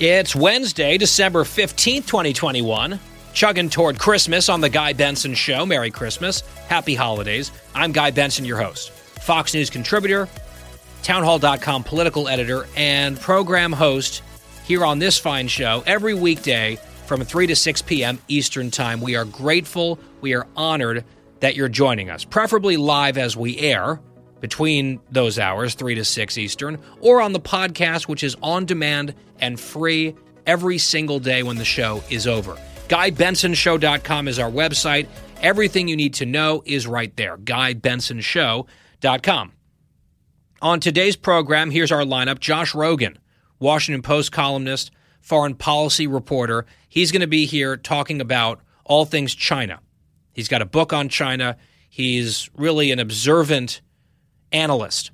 It's Wednesday, December 15th, 2021. Chugging toward Christmas on The Guy Benson Show. Merry Christmas. Happy holidays. I'm Guy Benson, your host, Fox News contributor, townhall.com political editor, and program host here on this fine show every weekday from 3 to 6 p.m. Eastern Time. We are grateful, we are honored that you're joining us, preferably live as we air between those hours, 3 to 6 Eastern, or on the podcast, which is on demand and free every single day when the show is over. GuyBensonShow.com is our website. Everything you need to know is right there. GuyBensonShow.com. On today's program, here's our lineup Josh Rogin, Washington Post columnist, foreign policy reporter. He's going to be here talking about all things China. He's got a book on China. He's really an observant analyst.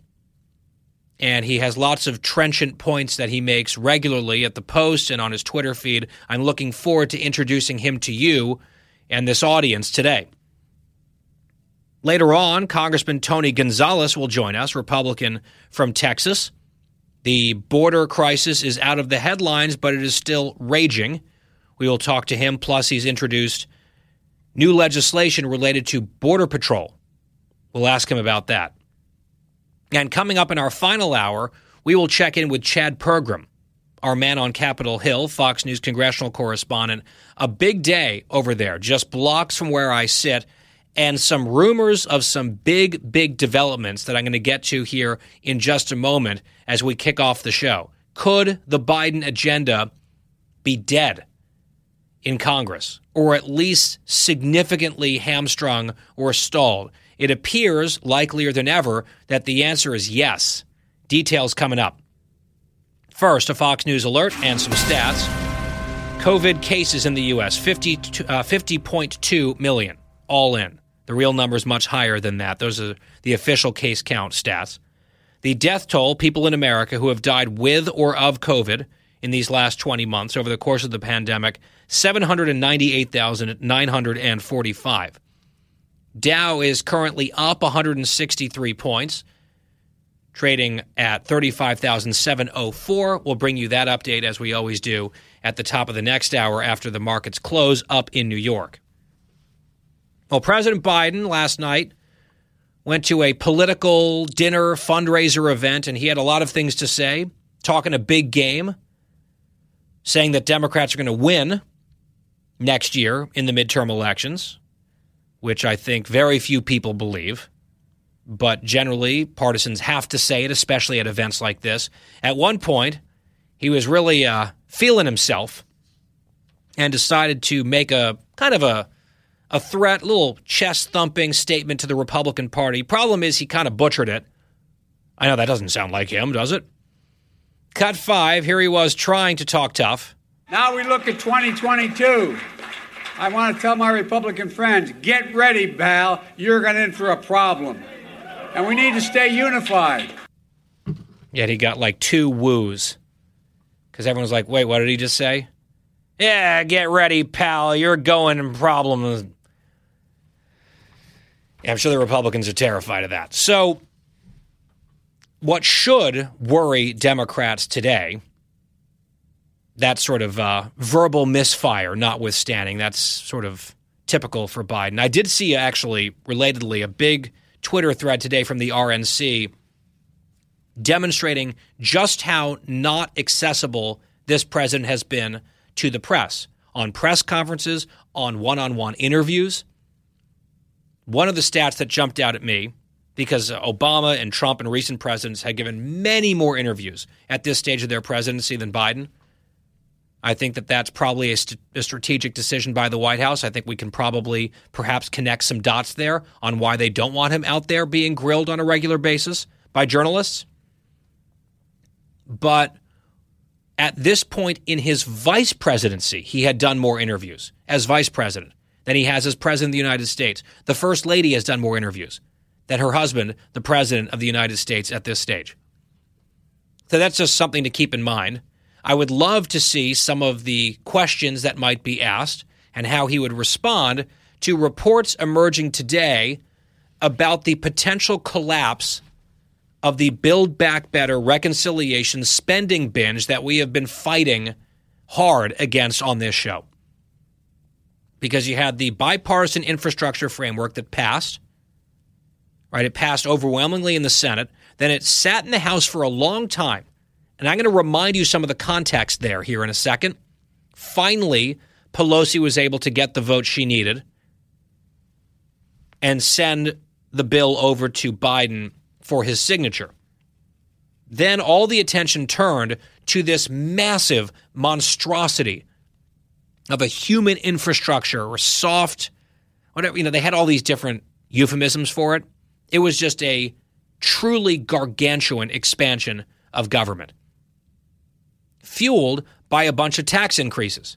And he has lots of trenchant points that he makes regularly at the Post and on his Twitter feed. I'm looking forward to introducing him to you and this audience today. Later on, Congressman Tony Gonzales will join us, Republican from Texas. The border crisis is out of the headlines, but it is still raging. We will talk to him. Plus, he's introduced new legislation related to Border Patrol. We'll ask him about that. And coming up in our final hour, we will check in with Chad Pergram, our man on Capitol Hill, Fox News congressional correspondent. A big day over there, just blocks from where I sit, and some rumors of some big, big developments that I'm going to get to here in just a moment as we kick off the show. Could the Biden agenda be dead in Congress, or at least significantly hamstrung or stalled? It appears likelier than ever that the answer is yes. Details coming up. First, a Fox News alert and some stats. COVID cases in the U.S. 50, uh, 50.2 million, all in. The real number is much higher than that. Those are the official case count stats. The death toll, people in America who have died with or of COVID in these last 20 months over the course of the pandemic, 798,945. Dow is currently up 163 points, trading at 35,704. We'll bring you that update as we always do at the top of the next hour after the markets close up in New York. Well, President Biden last night went to a political dinner fundraiser event, and he had a lot of things to say, talking a big game, saying that Democrats are going to win next year in the midterm elections which I think very few people believe. But generally, partisans have to say it, especially at events like this. At one point, he was really uh, feeling himself and decided to make a kind of a a threat, little chest thumping statement to the Republican Party. Problem is, he kind of butchered it. I know that doesn't sound like him, does it? Cut five. Here he was trying to talk tough. Now we look at 2022. I want to tell my Republican friends get ready, pal. You're going in for a problem. And we need to stay unified. Yet he got like two woos. Because everyone's like, wait, what did he just say? Yeah, get ready, pal. You're going in problems. Yeah, I'm sure the Republicans are terrified of that. So, what should worry Democrats today that sort of uh, verbal misfire notwithstanding, that's sort of typical for Biden. I did see actually, relatedly, a big Twitter thread today from the RNC demonstrating just how not accessible this president has been to the press on press conferences, on one on one interviews. One of the stats that jumped out at me, because Obama and Trump and recent presidents had given many more interviews at this stage of their presidency than Biden. I think that that's probably a, st- a, strategic decision by the White House. I think we can probably perhaps connect some dots there on why they don't want him out there being grilled on a regular basis by journalists. But at this point in his vice presidency, he had done more interviews as vice president than he has as president of the United States. The first lady has done more interviews than her husband, the president of the United States, at this stage. So that's just something to keep in mind. I would love to see some of the questions that might be asked and how he would respond to reports emerging today about the potential collapse of the Build Back Better reconciliation spending binge that we have been fighting hard against on this show. Because you had the bipartisan infrastructure framework that passed, right? It passed overwhelmingly in the Senate. Then it sat in the House for a long time. And I'm going to remind you some of the context there here in a second. Finally, Pelosi was able to get the vote she needed and send the bill over to Biden for his signature. Then all the attention turned to this massive monstrosity of a human infrastructure or soft, whatever, you know, they had all these different euphemisms for it. It was just a truly gargantuan expansion of government, fueled by a bunch of tax increases.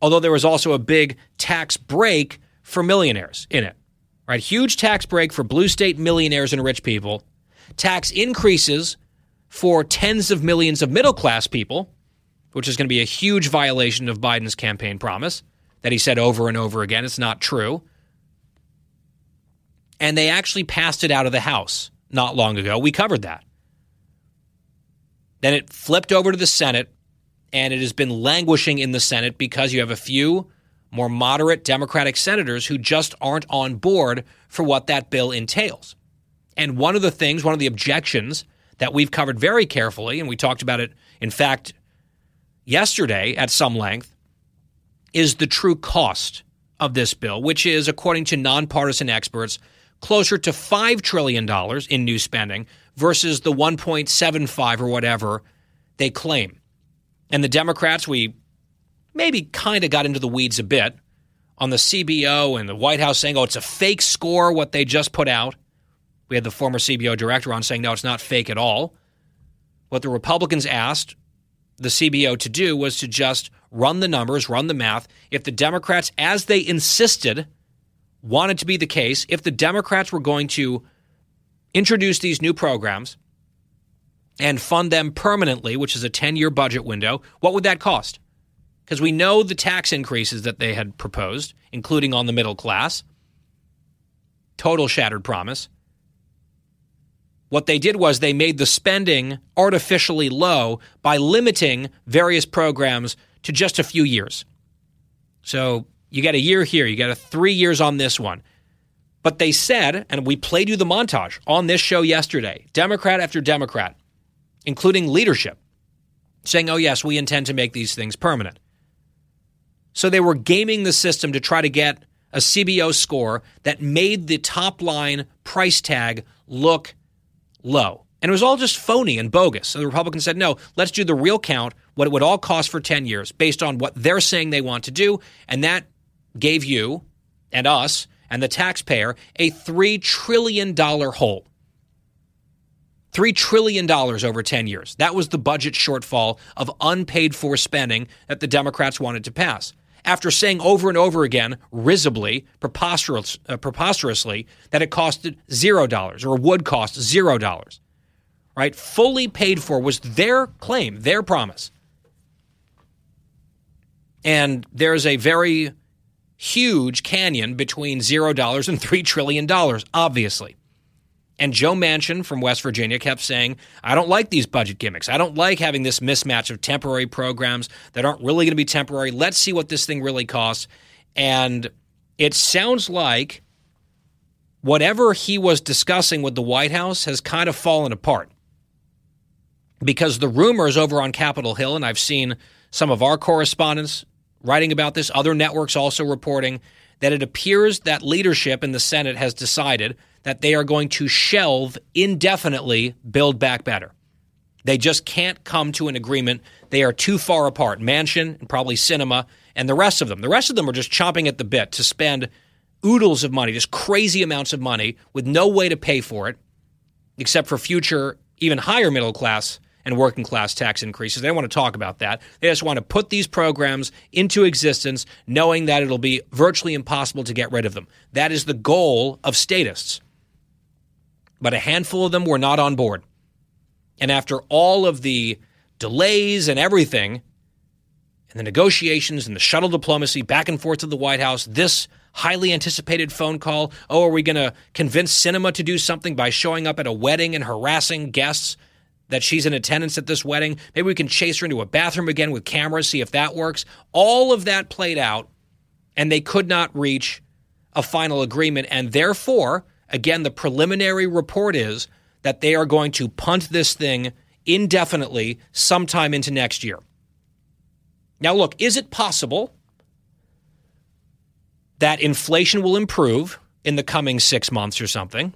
Although there was also a big tax break for millionaires in it right? Huge tax break for blue state millionaires and rich people, tax increases for tens of millions of middle class people, which is going to be a huge violation of Biden's campaign promise that he said over and over again. It's not true. And they actually passed it out of the House not long ago. We covered that. Then it flipped over to the Senate, and it has been languishing in the Senate because you have a few more moderate Democratic senators who just aren't on board for what that bill entails. And one of the things, one of the objections that we've covered very carefully, and we talked about it, in fact, yesterday at some length, is the true cost of this bill, which is, according to nonpartisan experts, closer to $5 trillion in new spending versus the 1.75 or whatever they claim. And the Democrats, we maybe kind of got into the weeds a bit on the CBO and the White House saying, oh, it's a fake score, what they just put out. We had the former CBO director on saying, no, it's not fake at all. What the Republicans asked the CBO to do was to just run the numbers, run the math. If the Democrats, as they insisted, wanted to be the case, if the Democrats were going to introduce these new programs and fund them permanently, which is a 10 year budget window, what would that cost? because we know the tax increases that they had proposed, including on the middle class. Total shattered promise. What they did was they made the spending artificially low by limiting various programs to just a few years. So you get a year here, you get a three years on this one. But they said, and we played you the montage on this show yesterday, Democrat after Democrat, including leadership, saying, oh, yes, we intend to make these things permanent. So they were gaming the system to try to get a CBO score that made the top line price tag look low. And it was all just phony and bogus. So the Republicans said, no, let's do the real count, what it would all cost for 10 years based on what they're saying they want to do. And that gave you and us and the taxpayer a $3 trillion hole. $3 trillion over 10 years. That was the budget shortfall of unpaid for spending that the Democrats wanted to pass after saying over and over again, risibly, preposterous, uh, preposterously, that it costed zero dollars or would cost zero dollars. Right? Fully paid for was their claim, their promise. And there's a very huge canyon between zero dollars and three trillion dollars, obviously. And Joe Manchin from West Virginia kept saying, I don't like these budget gimmicks. I don't like having this mismatch of temporary programs that aren't really going to be temporary. Let's see what this thing really costs. And it sounds like whatever he was discussing with the White House has kind of fallen apart. Because the rumors over on Capitol Hill, and I've seen some of our correspondents writing about this, other networks also reporting that it appears that leadership in the Senate has decided that they are going to shelve indefinitely Build Back Better. They just can't come to an agreement. They are too far apart. Manchin and probably Sinema and the rest of them. The rest of them are just chomping at the bit to spend oodles of money, just crazy amounts of money with no way to pay for it. except for future, even higher middle class and working class tax increases. They don't want to talk about that. They just want to put these programs into existence, knowing that it'll be virtually impossible to get rid of them. That is the goal of statists. But a handful of them were not on board. And after all of the delays and everything, and the negotiations and the shuttle diplomacy back and forth to the White House, this highly anticipated phone call. Oh, are we going to convince Sinema to do something by showing up at a wedding and harassing guests that she's in attendance at this wedding? Maybe we can chase her into a bathroom again with cameras, see if that works. All of that played out, and they could not reach a final agreement. And therefore, again, the preliminary report is that they are going to punt this thing indefinitely sometime into next year. Now, look, is it possible that inflation will improve in the coming six months or something?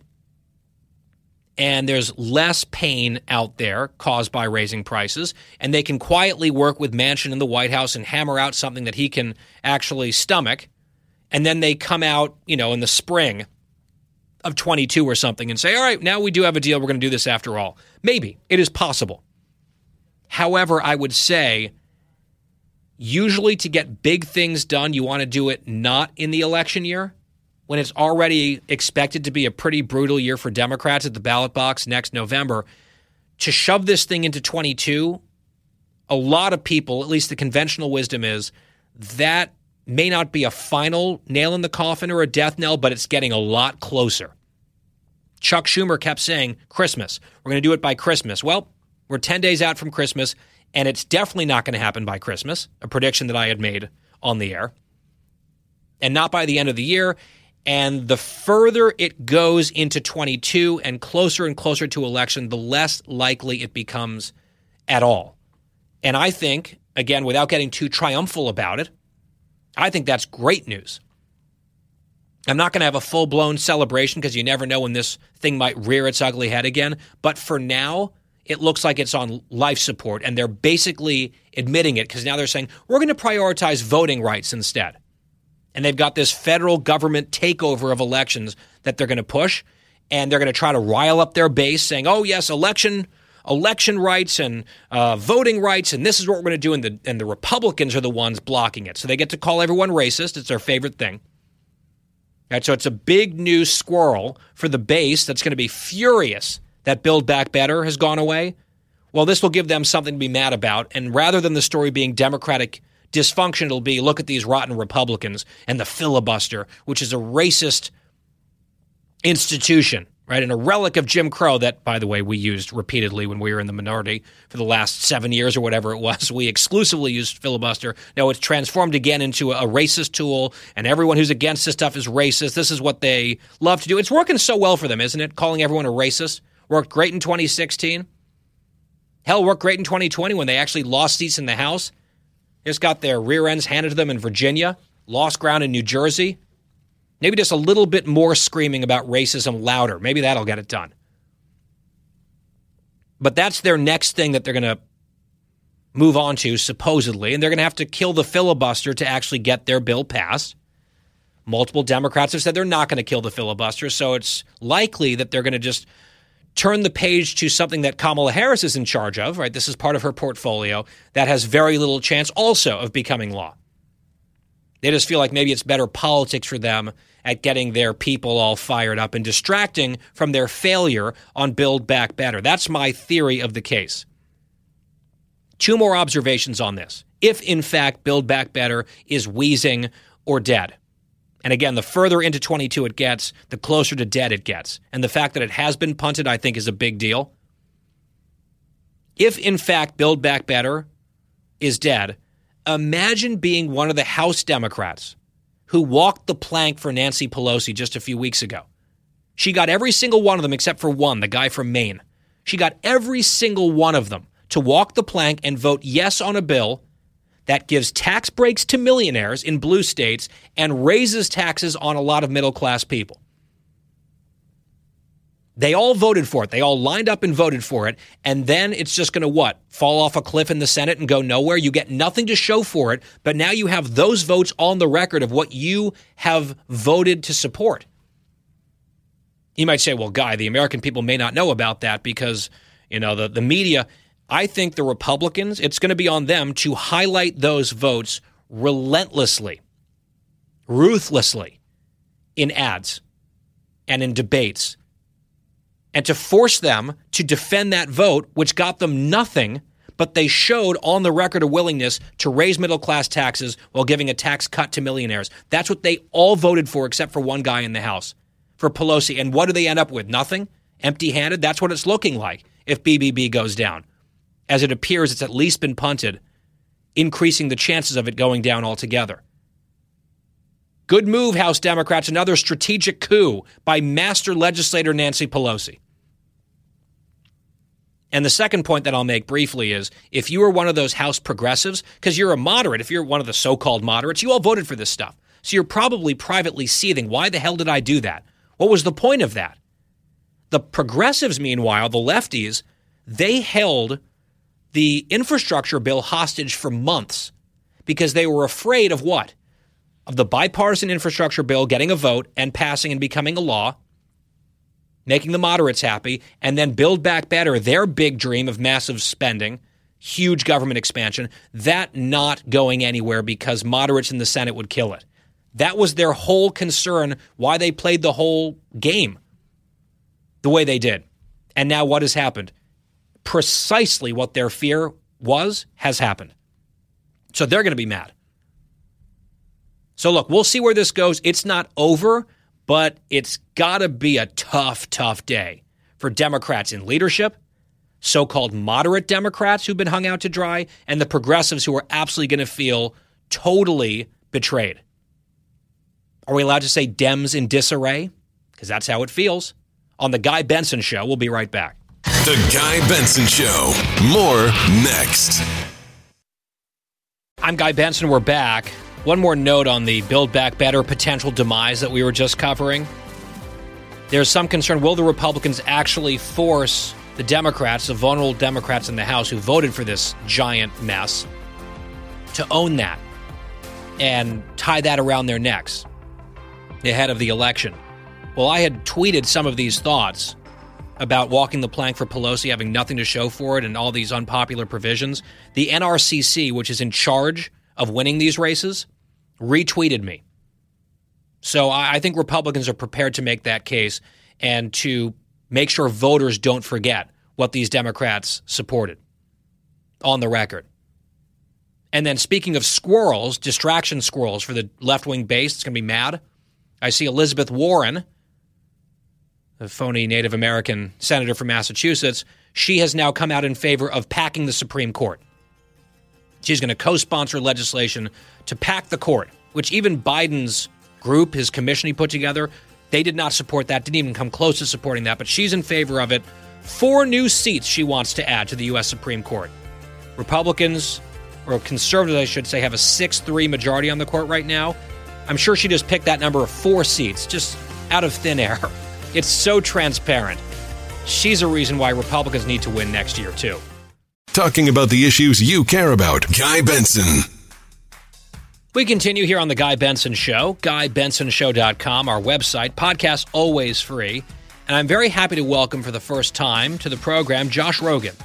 And there's less pain out there caused by raising prices, and they can quietly work with Manchin in the White House and hammer out something that he can actually stomach. And then they come out, you know, in the spring of 22 or something and say, all right, now we do have a deal. We're going to do this after all. Maybe it is possible. However, I would say Usually, to get big things done, you want to do it not in the election year when it's already expected to be a pretty brutal year for Democrats at the ballot box next November. To shove this thing into 22, a lot of people, at least the conventional wisdom is, that may not be a final nail in the coffin or a death knell, but it's getting a lot closer. Chuck Schumer kept saying, Christmas. We're going to do it by Christmas. Well, we're 10 days out from Christmas and it's definitely not going to happen by Christmas, a prediction that I had made on the air, and not by the end of the year. And the further it goes into 22 and closer and closer to election, the less likely it becomes at all. And I think, again, without getting too triumphal about it, I think that's great news. I'm not going to have a full blown celebration because you never know when this thing might rear its ugly head again. But for now, it looks like it's on life support. And they're basically admitting it because now they're saying, we're going to prioritize voting rights instead. And they've got this federal government takeover of elections that they're going to push. And they're going to try to rile up their base saying, oh, yes, election. Election rights and uh, voting rights, and this is what we're going to do. And the, and the Republicans are the ones blocking it. So they get to call everyone racist. It's their favorite thing. Right, so it's a big new squirrel for the base that's going to be furious that Build Back Better has gone away, well, this will give them something to be mad about. And rather than the story being Democratic dysfunction, it'll be look at these rotten Republicans and the filibuster, which is a racist institution, right? And a relic of Jim Crow that, by the way, we used repeatedly when we were in the minority for the last seven years or whatever it was. We exclusively used filibuster. Now it's transformed again into a racist tool, and everyone who's against this stuff is racist. This is what they love to do. It's working so well for them, isn't it? Calling everyone a racist. Worked great in 2016. Hell, worked great in 2020 when they actually lost seats in the House. Just got their rear ends handed to them in Virginia, lost ground in New Jersey. Maybe just a little bit more screaming about racism louder. Maybe that'll get it done. But that's their next thing that they're going to move on to, supposedly. And they're going to have to kill the filibuster to actually get their bill passed. Multiple Democrats have said they're not going to kill the filibuster. So it's likely that they're going to just turn the page to something that Kamala Harris is in charge of, right? This is part of her portfolio that has very little chance also of becoming law. They just feel like maybe it's better politics for them at getting their people all fired up and distracting from their failure on Build Back Better. That's my theory of the case. Two more observations on this. If, in fact, Build Back Better is wheezing or dead. And again, the further into 22 it gets, the closer to dead it gets. And the fact that it has been punted, I think, is a big deal. If, in fact, Build Back Better is dead, imagine being one of the House Democrats who walked the plank for Nancy Pelosi just a few weeks ago. She got every single one of them except for one, the guy from Maine. She got every single one of them to walk the plank and vote yes on a bill that gives tax breaks to millionaires in blue states and raises taxes on a lot of middle class people. They all voted for it. They all lined up and voted for it. And then it's just going to what? Fall off a cliff in the Senate and go nowhere? You get nothing to show for it. But now you have those votes on the record of what you have voted to support. You might say, well, Guy, the American people may not know about that because, you know, the, the media. I think the Republicans, it's going to be on them to highlight those votes relentlessly, ruthlessly in ads and in debates, and to force them to defend that vote, which got them nothing, but they showed on the record a willingness to raise middle class taxes while giving a tax cut to millionaires. That's what they all voted for, except for one guy in the House, for Pelosi. And what do they end up with? Nothing? Empty handed? That's what it's looking like if BBB goes down. As it appears, it's at least been punted, increasing the chances of it going down altogether. Good move, House Democrats. Another strategic coup by master legislator Nancy Pelosi. And the second point that I'll make briefly is if you are one of those House progressives, because you're a moderate, if you're one of the so called moderates, you all voted for this stuff. So you're probably privately seething. Why the hell did I do that? What was the point of that? The progressives, meanwhile, the lefties, they held the infrastructure bill hostage for months because they were afraid of what? Of the bipartisan infrastructure bill getting a vote and passing and becoming a law making the moderates happy, and then Build Back Better, their big dream of massive spending, huge government expansion, that not going anywhere because moderates in the Senate would kill it. That was their whole concern, why they played the whole game the way they did. And now what has happened? Precisely what their fear was has happened. So they're going to be mad. So look, we'll see where this goes. It's not over but it's got to be a tough, tough day for Democrats in leadership, so called moderate Democrats who've been hung out to dry, and the progressives who are absolutely going to feel totally betrayed. Are we allowed to say Dems in disarray? Because that's how it feels. On The Guy Benson Show, we'll be right back. The Guy Benson Show. More next. I'm Guy Benson. We're back. One more note on the Build Back Better potential demise that we were just covering. There's some concern will the Republicans actually force the Democrats, the vulnerable Democrats in the House who voted for this giant mess, to own that and tie that around their necks ahead of the election? Well, I had tweeted some of these thoughts about walking the plank for Pelosi having nothing to show for it and all these unpopular provisions. The NRCC, which is in charge of winning these races, retweeted me. So I think Republicans are prepared to make that case and to make sure voters don't forget what these Democrats supported on the record. And then speaking of squirrels, distraction squirrels for the left wing base, it's going to be mad. I see Elizabeth Warren, the phony Native American senator from Massachusetts. She has now come out in favor of packing the Supreme Court. She's going to co sponsor legislation to pack the court, which even Biden's group, his commission he put together, they did not support that, didn't even come close to supporting that, but she's in favor of it. Four new seats she wants to add to the U.S. Supreme Court. Republicans, or conservatives, I should say, have a 6 3 majority on the court right now. I'm sure she just picked that number of four seats just out of thin air. It's so transparent. Xi's a reason why Republicans need to win next year, too. Talking about the issues you care about. Guy Benson. We continue here on the Guy Benson Show, GuyBensonShow.com, our website. Podcast always free. And I'm very happy to welcome for the first time to the program Josh Rogin,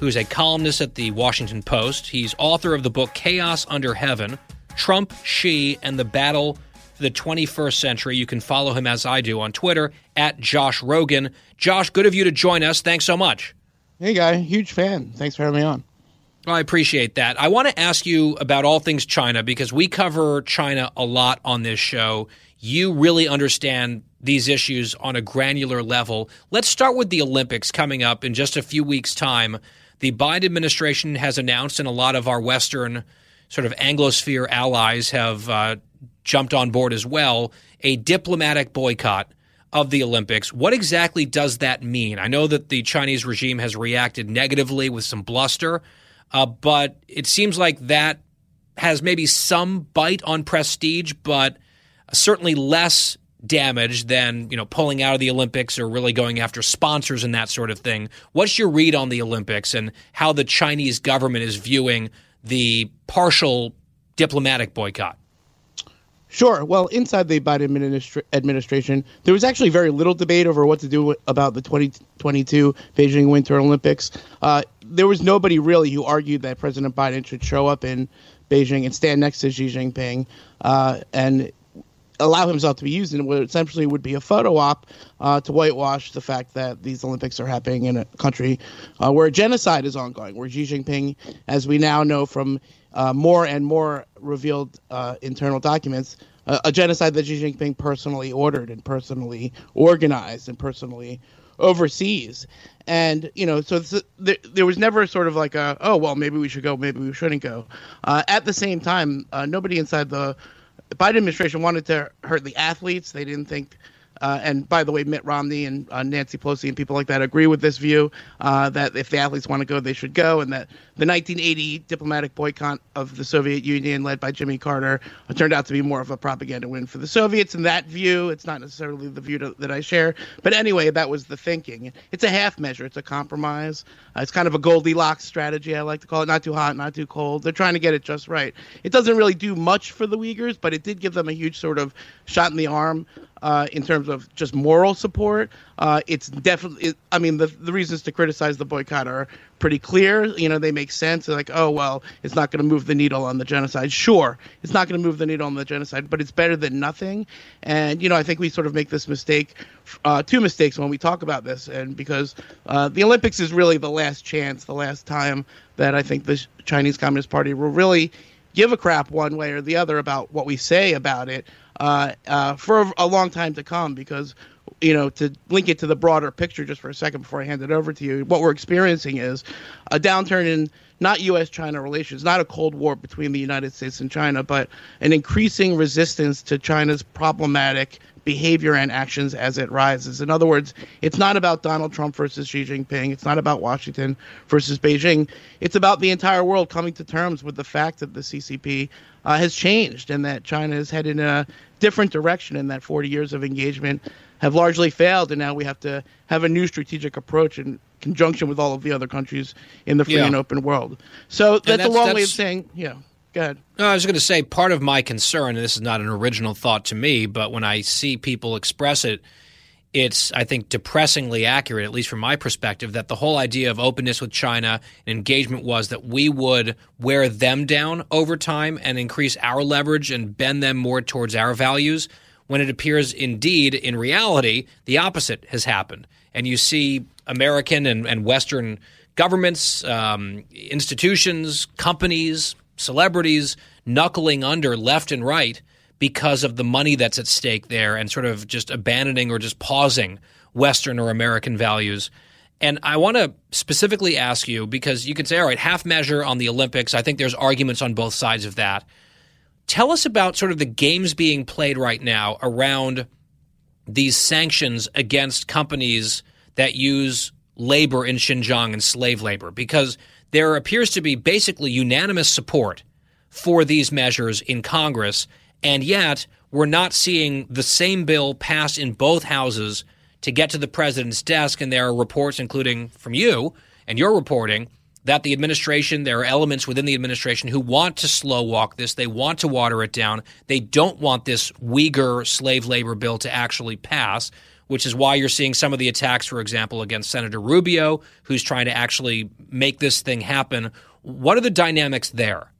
who's a columnist at the Washington Post. He's author of the book Chaos Under Heaven Trump, She, and the Battle the 21st Century. You can follow him as I do on Twitter at Josh Rogin. Josh, good of you to join us. Thanks so much. Hey, Guy. Huge fan. Thanks for having me on. I appreciate that. I want to ask you about all things China because we cover China a lot on this show. You really understand these issues on a granular level. Let's start with the Olympics coming up in just a few weeks' time. The Biden administration has announced, and a lot of our Western sort of Anglosphere allies have uh, jumped on board as well, a diplomatic boycott of the Olympics. What exactly does that mean? I know that the Chinese regime has reacted negatively with some bluster. Uh, but it seems like that has maybe some bite on prestige, but certainly less damage than you know pulling out of the Olympics or really going after sponsors and that sort of thing. What's your read on the Olympics and how the Chinese government is viewing the partial diplomatic boycott? Sure. Well, inside the Biden administra- administration, there was actually very little debate over what to do about the 2022 Beijing Winter Olympics. Uh, there was nobody really who argued that President Biden should show up in Beijing and stand next to Xi Jinping uh, and allow himself to be used in what essentially would be a photo op uh, to whitewash the fact that these Olympics are happening in a country uh, where genocide is ongoing, where Xi Jinping, as we now know from uh, more and more revealed uh, internal documents, uh, a genocide that Xi Jinping personally ordered and personally organized and personally overseas. And you know, so there, there, was never sort of like a oh well maybe we should go maybe we shouldn't go. Uh, at the same time, nobody inside the Biden administration wanted to hurt the athletes. They didn't think uh, and by the way, Mitt Romney and uh, Nancy Pelosi and people like that agree with this view uh, that if the athletes want to go, they should go, and that the 1980 diplomatic boycott of the Soviet Union, led by Jimmy Carter, turned out to be more of a propaganda win for the Soviets. In that view, it's not necessarily the view to, that I share, but anyway, that was the thinking. It's a half measure. It's a compromise. Uh, it's kind of a Goldilocks strategy, I like to call it. Not too hot, not too cold. They're trying to get it just right. It doesn't really do much for the Uyghurs, but it did give them a huge sort of shot in the arm uh, in terms of just moral support. Uh, it's definitely, it, I mean, the, the reasons to criticize the boycott are pretty clear. You know, they make sense. They're like, oh, well, it's not going to move the needle on the genocide. Sure, it's not going to move the needle on the genocide, but it's better than nothing. And, you know, I think we sort of make this mistake, uh, two mistakes when we talk about this. And because uh, the Olympics is really the last chance, the last time that I think the Chinese Communist Party will really give a crap one way or the other about what we say about it uh, uh, for a long time to come because you know to link it to the broader picture just for a second before i hand it over to you what we're experiencing is a downturn in not us china relations not a cold war between the united states and china but an increasing resistance to china's problematic behavior and actions as it rises. In other words, it's not about Donald Trump versus Xi Jinping. It's not about Washington versus Beijing. It's about the entire world coming to terms with the fact that the CCP uh, has changed and that China is headed in a different direction and that 40 years of engagement have largely failed. And now we have to have a new strategic approach in conjunction with all of the other countries in the free yeah. and open world. So that's, that's a long that's... way of saying, yeah. Go ahead. No, I was going to say part of my concern, and this is not an original thought to me, but when I see people express it, it's, I think, depressingly accurate, at least from my perspective, that the whole idea of openness with China and engagement was that we would wear them down over time and increase our leverage and bend them more towards our values, when it appears indeed, in reality, the opposite has happened. And you see American and, and Western governments, um, institutions, companies, celebrities knuckling under left and right because of the money that's at stake there and sort of just abandoning or just pausing Western or American values. And I want to specifically ask you because you can say, all right, half measure on the Olympics. I think there's arguments on both sides of that. Tell us about sort of the games being played right now around these sanctions against companies that use labor in Xinjiang and slave labor, because there appears to be basically unanimous support for these measures in Congress, and yet we're not seeing the same bill passed in both houses to get to the president's desk. And there are reports, including from you and your reporting, that the administration, there are elements within the administration who want to slow walk this. They want to water it down. They don't want this Uyghur slave labor bill to actually pass, which is why you're seeing some of the attacks, for example, against Senator Rubio, who's trying to actually make this thing happen. What are the dynamics there?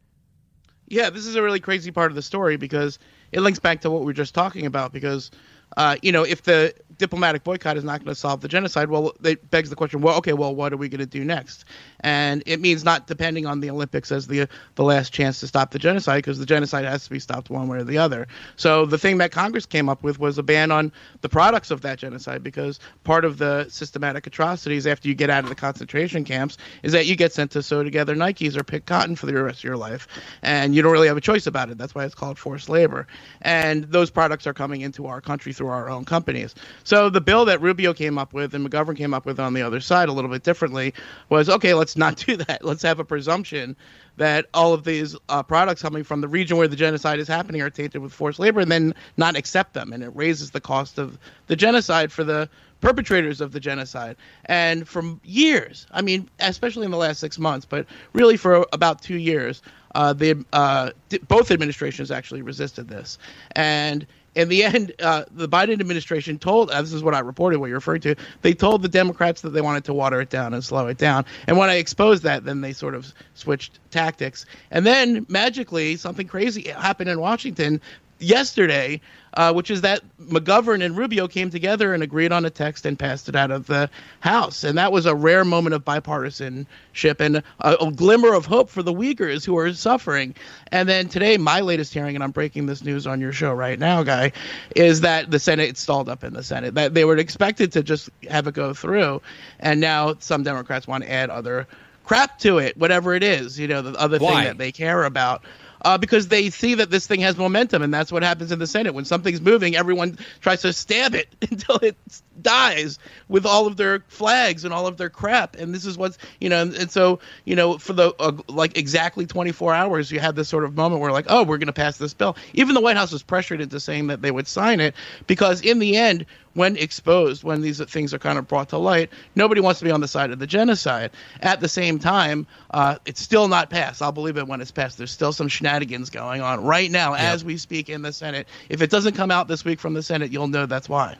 yeah, this is a really crazy part of the story because it links back to what we were just talking about. Because, uh, you know, if the diplomatic boycott is not going to solve the genocide, well, it begs the question, well, okay, well, what are we going to do next? And it means not depending on the Olympics as the the last chance to stop the genocide, because the genocide has to be stopped one way or the other. So the thing that Congress came up with was a ban on the products of that genocide, because part of the systematic atrocities after you get out of the concentration camps is that you get sent to sew together Nikes or pick cotton for the rest of your life, and you don't really have a choice about it. That's why it's called forced labor. And those products are coming into our country through our own companies. So the bill that Rubio came up with and McGovern came up with on the other side a little bit differently was okay, let's not do that. Let's have a presumption that all of these uh, products coming from the region where the genocide is happening are tainted with forced labor and then not accept them. And it raises the cost of the genocide for the perpetrators of the genocide. And for years, I mean, especially in the last six months, but really for about two years, uh, the uh, both administrations actually resisted this. And in the end, uh, the Biden administration told, uh, this is what I reported, what you're referring to, they told the Democrats that they wanted to water it down and slow it down. And when I exposed that, then they sort of switched tactics. And then magically, something crazy happened in Washington yesterday uh, which is that McGovern and Rubio came together and agreed on a text and passed it out of the House. And that was a rare moment of bipartisanship and a, a, glimmer of hope for the Uyghurs who are suffering. And then today, my latest hearing, and I'm breaking this news on your show right now, Guy, is that the Senate stalled up in the Senate. That they were expected to just have it go through. And now some Democrats want to add other crap to it, whatever it is, you know, the other Why? thing that they care about uh, because they see that this thing has momentum, and that's what happens in the Senate. When something's moving, everyone tries to stab it until it dies with all of their flags and all of their crap. And this is what's you know, and, and so you know, for the uh, like exactly 24 hours, you had this sort of moment where like, oh, we're going to pass this bill. Even the White House was pressured into saying that they would sign it because in the end, when exposed, when these things are kind of brought to light, nobody wants to be on the side of the genocide. At the same time, uh, it's still not passed. I'll believe it when it's passed. There's still some shenanigans going on right now yep. as we speak in the Senate. If it doesn't come out this week from the Senate, you'll know that's why.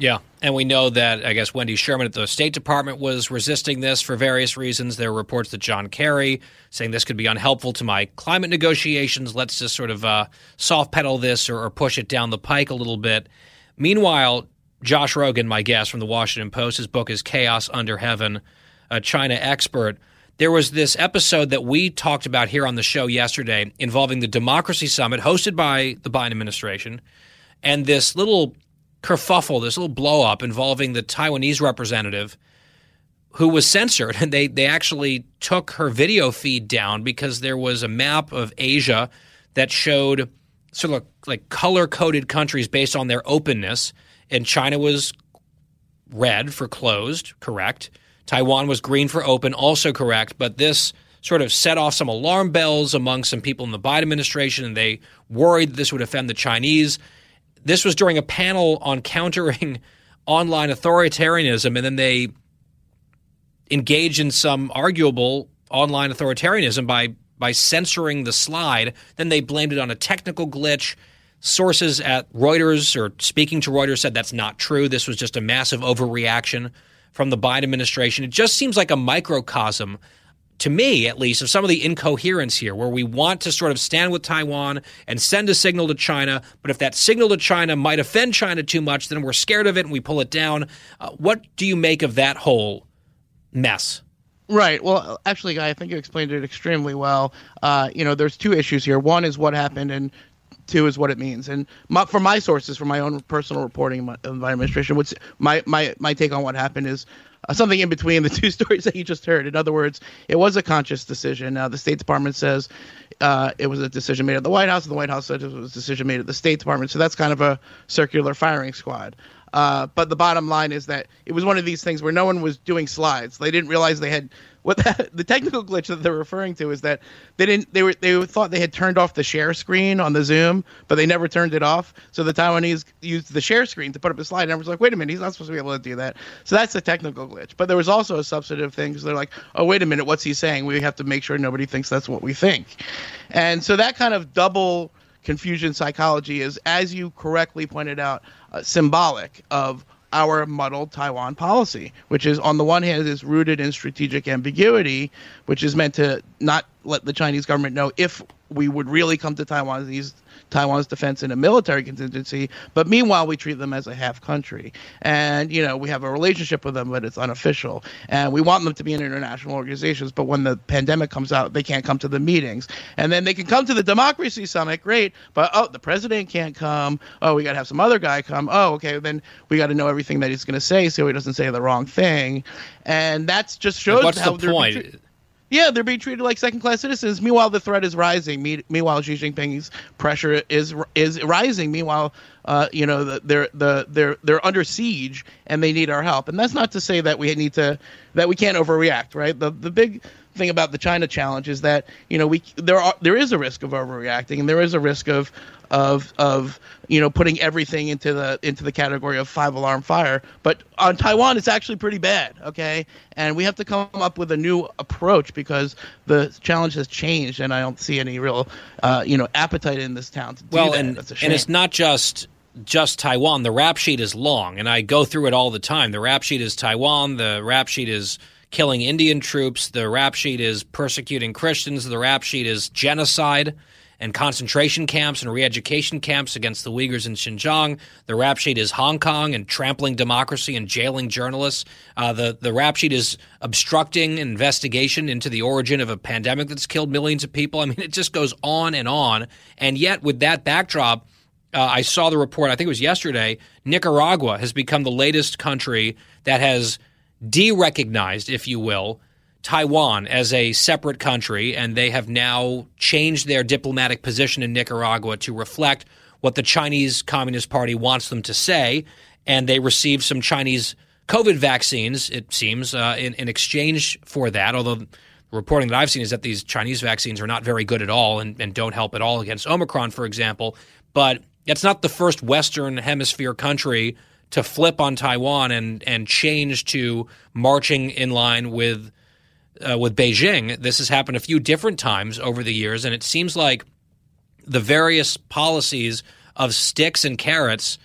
Yeah, and we know that I guess Wendy Sherman at the State Department was resisting this for various reasons. There are reports that John Kerry saying this could be unhelpful to my climate negotiations. Let's just sort of uh, soft pedal this or, or push it down the pike a little bit. Meanwhile, Josh Rogin, my guest from the Washington Post, his book is Chaos Under Heaven, a China expert. There was this episode that we talked about here on the show yesterday involving the Democracy Summit hosted by the Biden administration and this little kerfuffle, this little blowup involving the Taiwanese representative who was censored. And they, they actually took her video feed down because there was a map of Asia that showed sort of like color coded countries based on their openness. And China was red for closed, correct. Taiwan was green for open, also correct. But this sort of set off some alarm bells among some people in the Biden administration, and they worried this would offend the Chinese. This was during a panel on countering online authoritarianism, and then they engage in some arguable online authoritarianism by by censoring the slide. Then they blamed it on a technical glitch. Sources at Reuters or speaking to Reuters said that's not true. This was just a massive overreaction from the Biden administration. It just seems like a microcosm, to me at least, of some of the incoherence here, where we want to sort of stand with Taiwan and send a signal to China. But if that signal to China might offend China too much, then we're scared of it and we pull it down. Uh, what do you make of that whole mess? Right. Well, actually, Guy, I think you explained it extremely well. Uh, you know, there's two issues here. One is what happened, and two is what it means. And my, from my sources, from my own personal reporting my, of my administration, what's my, my, my take on what happened is uh, something in between the two stories that you just heard. In other words, it was a conscious decision. Now, the State Department says uh, it was a decision made at the White House, and the White House said it was a decision made at the State Department. So that's kind of a circular firing squad. Uh, but the bottom line is that it was one of these things where no one was doing slides. They didn't realize they had what the, the technical glitch that they're referring to is that they didn't they were they thought they had turned off the share screen on the Zoom, but they never turned it off. So the Taiwanese used the share screen to put up a slide, and everyone's like, "Wait a minute, he's not supposed to be able to do that." So that's the technical glitch. But there was also a substantive thing because they're like, "Oh, wait a minute, what's he saying? We have to make sure nobody thinks that's what we think." And so that kind of double confusion psychology is, as you correctly pointed out, uh, symbolic of our muddled Taiwan policy, which is on the one hand is rooted in strategic ambiguity, which is meant to not let the Chinese government know if we would really come to Taiwan these Taiwan's defense in a military contingency, but meanwhile we treat them as a half country. And you know, we have a relationship with them, but it's unofficial. And we want them to be in international organizations, but when the pandemic comes out, they can't come to the meetings. And then they can come to the democracy summit, great, but oh, the president can't come. Oh, we got to have some other guy come. Oh, okay, then we got to know everything that he's going to say so he doesn't say the wrong thing. And that's just shows What's how the point? Yeah, they're being treated like second-class citizens. Meanwhile, the threat is rising. Me- meanwhile, Xi Jinping's pressure is is rising. Meanwhile, uh, you know, the, they're the they're they're under siege and they need our help. And that's not to say that we need to that we can't overreact, right? The the big thing about the China challenge is that you know we there are there is a risk of overreacting and there is a risk of of of you know putting everything into the into the category of five alarm fire. But on Taiwan, it's actually pretty bad. Okay, and we have to come up with a new approach because the challenge has changed, and I don't see any real uh, you know appetite in this town to do well, that. and That's a shame. and it's not just just Taiwan. The rap sheet is long, and I go through it all the time. The rap sheet is Taiwan. The rap sheet is killing Indian troops. The rap sheet is persecuting Christians. The rap sheet is genocide and concentration camps and re-education camps against the Uyghurs in Xinjiang. The rap sheet is Hong Kong and trampling democracy and jailing journalists. Uh, the the rap sheet is obstructing investigation into the origin of a pandemic that's killed millions of people. I mean, it just goes on and on. And yet, with that backdrop, uh, I saw the report. I think it was yesterday. Nicaragua has become the latest country that has de-recognized, if you will, Taiwan as a separate country, and they have now changed their diplomatic position in Nicaragua to reflect what the Chinese Communist Party wants them to say. And they received some Chinese COVID vaccines, it seems, uh, in, in exchange for that. Although the reporting that I've seen is that these Chinese vaccines are not very good at all and, and don't help at all against Omicron, for example. But it's not the first Western Hemisphere country to flip on Taiwan and and change to marching in line with uh, with Beijing. This has happened a few different times over the years, and it seems like the various policies of sticks and carrots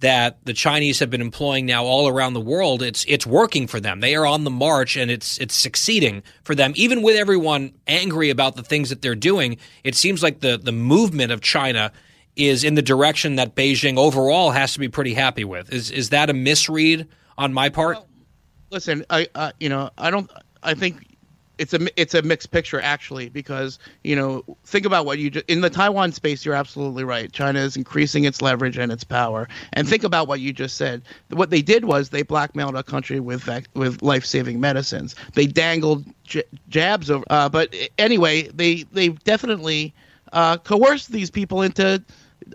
that the Chinese have been employing now all around the world, it's it's working for them. They are on the march and it's it's succeeding for them. Even with everyone angry about the things that they're doing, it seems like the the movement of China is in the direction that Beijing overall has to be pretty happy with. Is is that a misread on my part? listen, I, I you know, I don't. I think it's a it's a mixed picture actually because you know think about what you just in the Taiwan space. You're absolutely right. China is increasing its leverage and its power. And think about what you just said. What they did was they blackmailed a country with with life saving medicines. They dangled j- jabs over. Uh, but anyway, they they definitely uh, coerced these people into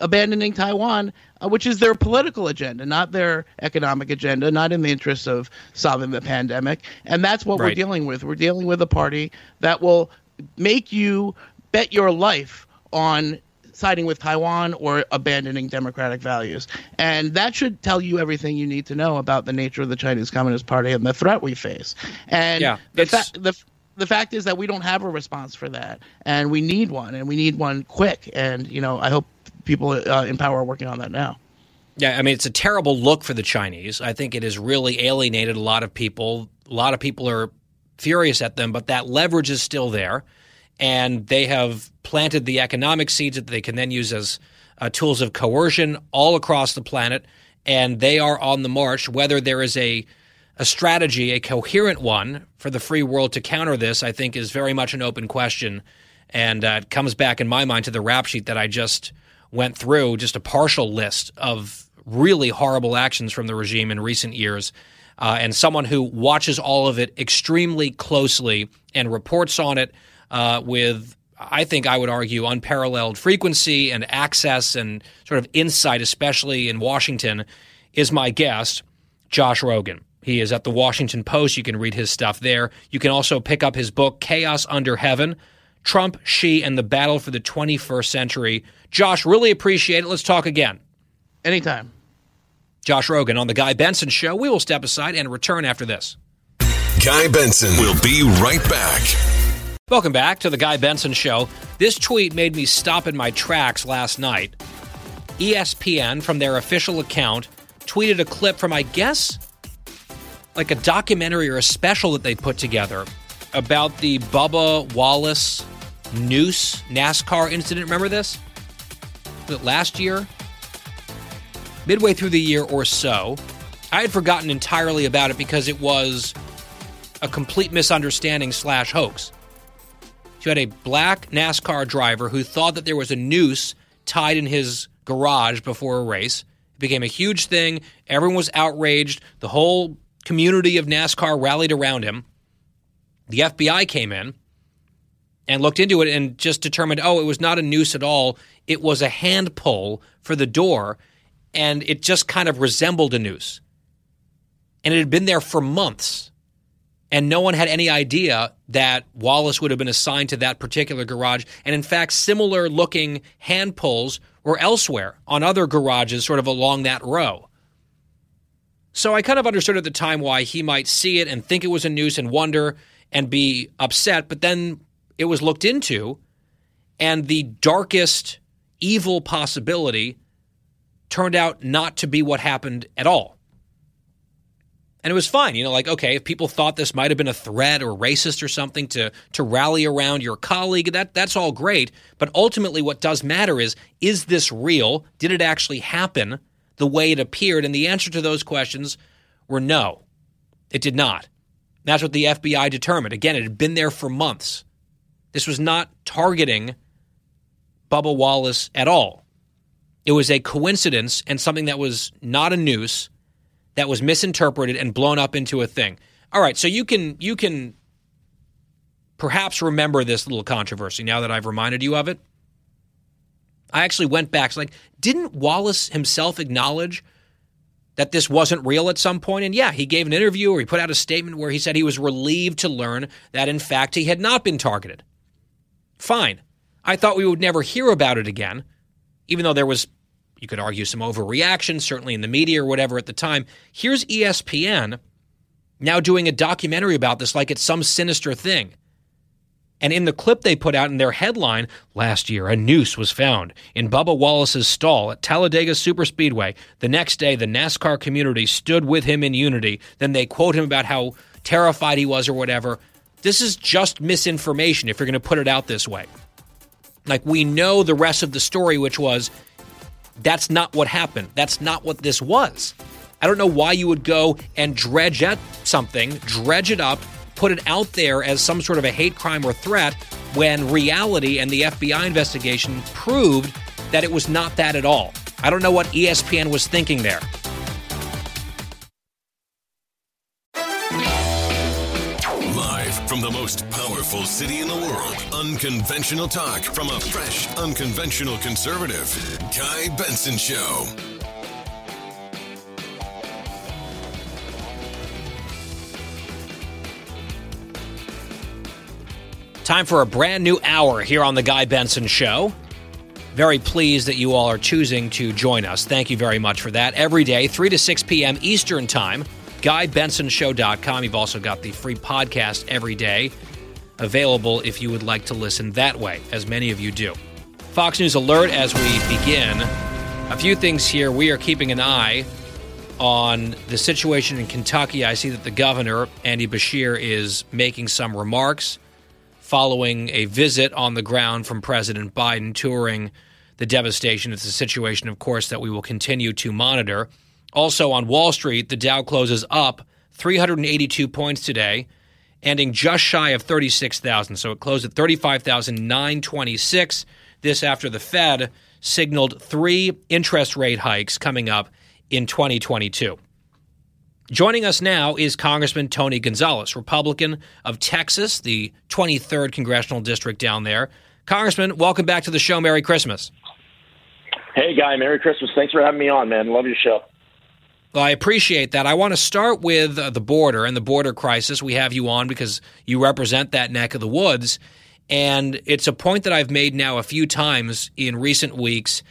abandoning Taiwan, uh, which is their political agenda, not their economic agenda, not in the interests of solving the pandemic. And that's what we're dealing with. We're dealing with a party that will make you bet your life on siding with Taiwan or abandoning democratic values. And that should tell you everything you need to know about the nature of the Chinese Communist Party and the threat we face. And Yeah, the, it's- fa- the the fact is that we don't have a response for that, and we need one, and we need one quick. And you know, I hope people uh, in power are working on that now. Yeah, I mean, it's a terrible look for the Chinese. I think it has really alienated a lot of people. A lot of people are furious at them, but that leverage is still there. And they have planted the economic seeds that they can then use as uh, tools of coercion all across the planet. And they are on the march. Whether there is a, a strategy, a coherent one for the free world to counter this, I think is very much an open question. And uh, it comes back in my mind to the rap sheet that I just went through, just a partial list of really horrible actions from the regime in recent years. Uh, and someone who watches all of it extremely closely and reports on it uh, with, I think I would argue, unparalleled frequency and access and sort of insight, especially in Washington, is my guest, Josh Rogin. He is at the Washington Post. You can read his stuff there. You can also pick up his book, Chaos Under Heaven Trump, Xi, and the Battle for the 21st Century. Josh, really appreciate it. Let's talk again. Anytime. Josh Rogin on The Guy Benson Show. We will step aside and return after this. Guy Benson will be right back. Welcome back to The Guy Benson Show. This tweet made me stop in my tracks last night. ESPN, from their official account, tweeted a clip from, I guess, like a documentary or a special that they put together about the Bubba Wallace noose NASCAR incident. Remember this? Last year? Midway through the year or so. I had forgotten entirely about it because it was a complete misunderstanding slash hoax. You had a black NASCAR driver who thought that there was a noose tied in his garage before a race. It became a huge thing. Everyone was outraged. The whole community of NASCAR rallied around him. The FBI came in and looked into it and just determined, oh, it was not a noose at all. It was a hand pull for the door, and it just kind of resembled a noose. And it had been there for months. And no one had any idea that Wallace would have been assigned to that particular garage. And in fact, similar looking hand pulls were elsewhere on other garages, sort of along that row. So I kind of understood at the time why he might see it and think it was a noose and wonder and be upset. But then it was looked into, and the darkest evil possibility turned out not to be what happened at all. And it was fine, you know, like okay, if people thought this might have been a threat or racist or something to to rally around your colleague, that that's all great. But ultimately, what does matter is is this real? Did it actually happen the way it appeared? And the answer to those questions were no, it did not. That's what the FBI determined. Again, it had been there for months. This was not targeting Bubba Wallace at all. It was a coincidence and something that was not a noose that was misinterpreted and blown up into a thing. All right, so you can you can perhaps remember this little controversy now that I've reminded you of it. I actually went back. It's like, didn't Wallace himself acknowledge that this wasn't real at some point? And yeah, he gave an interview or he put out a statement where he said he was relieved to learn that in fact he had not been targeted. Fine. I thought we would never hear about it again, even though there was, you could argue, some overreaction, certainly in the media or whatever at the time. Here's ESPN now doing a documentary about this like it's some sinister thing. And in the clip they put out in their headline, last year a noose was found in Bubba Wallace's stall at Talladega Superspeedway. The next day, the NASCAR community stood with him in unity. Then they quote him about how terrified he was or whatever. This is just misinformation if you're going to put it out this way. Like, we know the rest of the story, which was that's not what happened. That's not what this was. I don't know why you would go and dredge at something, dredge it up, put it out there as some sort of a hate crime or threat when reality and the FBI investigation proved that it was not that at all. I don't know what ESPN was thinking there. From the most powerful city in the world, unconventional talk from a fresh, unconventional conservative. Guy Benson Show. Time for a brand new hour here on The Guy Benson Show. Very pleased that you all are choosing to join us. Thank you very much for that. Every day, 3 to 6 p.m. Eastern Time GuyBensonShow.com. You've also got the free podcast every day available if you would like to listen that way, as many of you do. Fox News Alert as we begin. A few things here. We are keeping an eye on the situation in Kentucky. I see that the governor, Andy Beshear, is making some remarks following a visit on the ground from President Biden touring the devastation. It's a situation, of course, that we will continue to monitor. Also on Wall Street, the Dow closes up 382 points today, ending just shy of 36,000. So it closed at 35,926. This after the Fed signaled three interest rate hikes coming up in 2022. Joining us now is Congressman Tony Gonzales, Republican of Texas, the 23rd congressional district down there. Congressman, welcome back to the show. Merry Christmas. Hey, Guy. Merry Christmas. Thanks for having me on, man. Love your show. Well, I appreciate that. I want to start with uh, the border and the border crisis. We have you on because you represent that neck of the woods. And it's a point that I've made now a few times in recent weeks.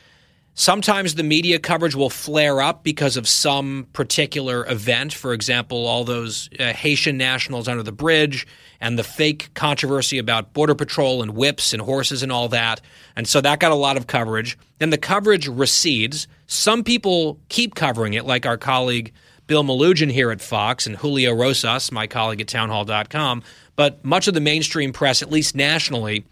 Sometimes the media coverage will flare up because of some particular event. For example, all those uh, Haitian nationals under the bridge and the fake controversy about Border Patrol and whips and horses and all that. And so that got a lot of coverage. Then the coverage recedes. Some people keep covering it, like our colleague Bill Melugin here at Fox and Julio Rosas, my colleague at townhall.com. But much of the mainstream press, at least nationally,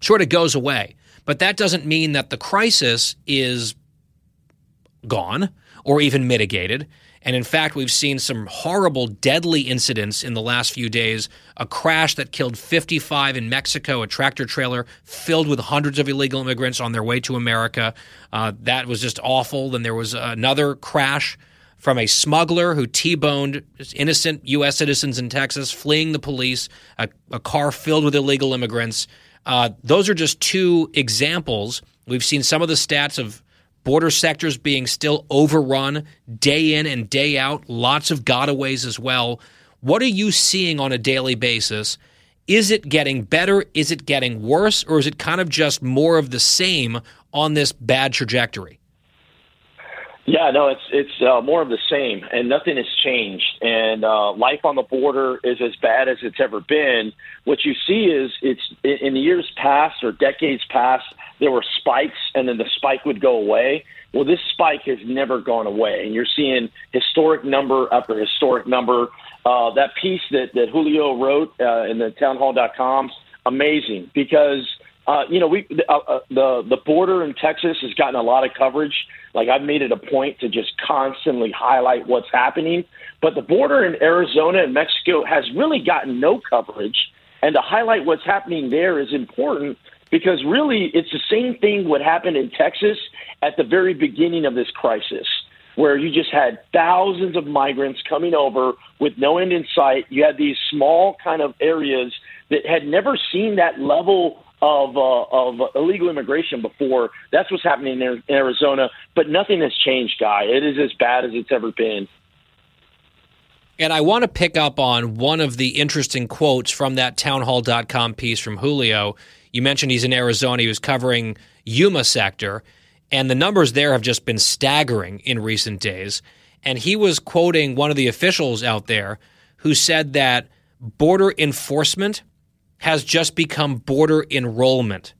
sort of goes away. But that doesn't mean that the crisis is gone or even mitigated. And in fact, we've seen some horrible, deadly incidents in the last few days. A crash that killed 55 in Mexico, a tractor trailer filled with hundreds of illegal immigrants on their way to America. Uh, that was just awful. Then there was another crash from a smuggler who T-boned innocent U.S. citizens in Texas, fleeing the police, a, a car filled with illegal immigrants. Uh, those are just two examples. We've seen some of the stats of border sectors being still overrun day in and day out, lots of gotaways as well. What are you seeing on a daily basis? Is it getting better? Is it getting worse? Or is it kind of just more of the same on this bad trajectory? Yeah, no, it's it's uh, more of the same, and nothing has changed. And uh, life on the border is as bad as it's ever been. What you see is it's in the years past or decades past, there were spikes, and then the spike would go away. Well, this spike has never gone away, and you're seeing historic number after historic number. Uh, that piece that that Julio wrote uh, in the townhall.com, amazing because uh, you know, we uh, uh, the the border in Texas has gotten a lot of coverage. Like I've made it a point to just constantly highlight what's happening, but the border in Arizona and Mexico has really gotten no coverage. And to highlight what's happening there is important because really it's the same thing what happened in Texas at the very beginning of this crisis, where you just had thousands of migrants coming over with no end in sight. You had these small kind of areas that had never seen that level of uh, of illegal immigration before. That's what's happening in Arizona, but nothing has changed, guy. It is as bad as it's ever been. And I want to pick up on one of the interesting quotes from that townhall.com piece from Julio. You mentioned he's in Arizona. He was covering Yuma sector, and the numbers there have just been staggering in recent days. And he was quoting one of the officials out there who said that border enforcement has just become border enrollment.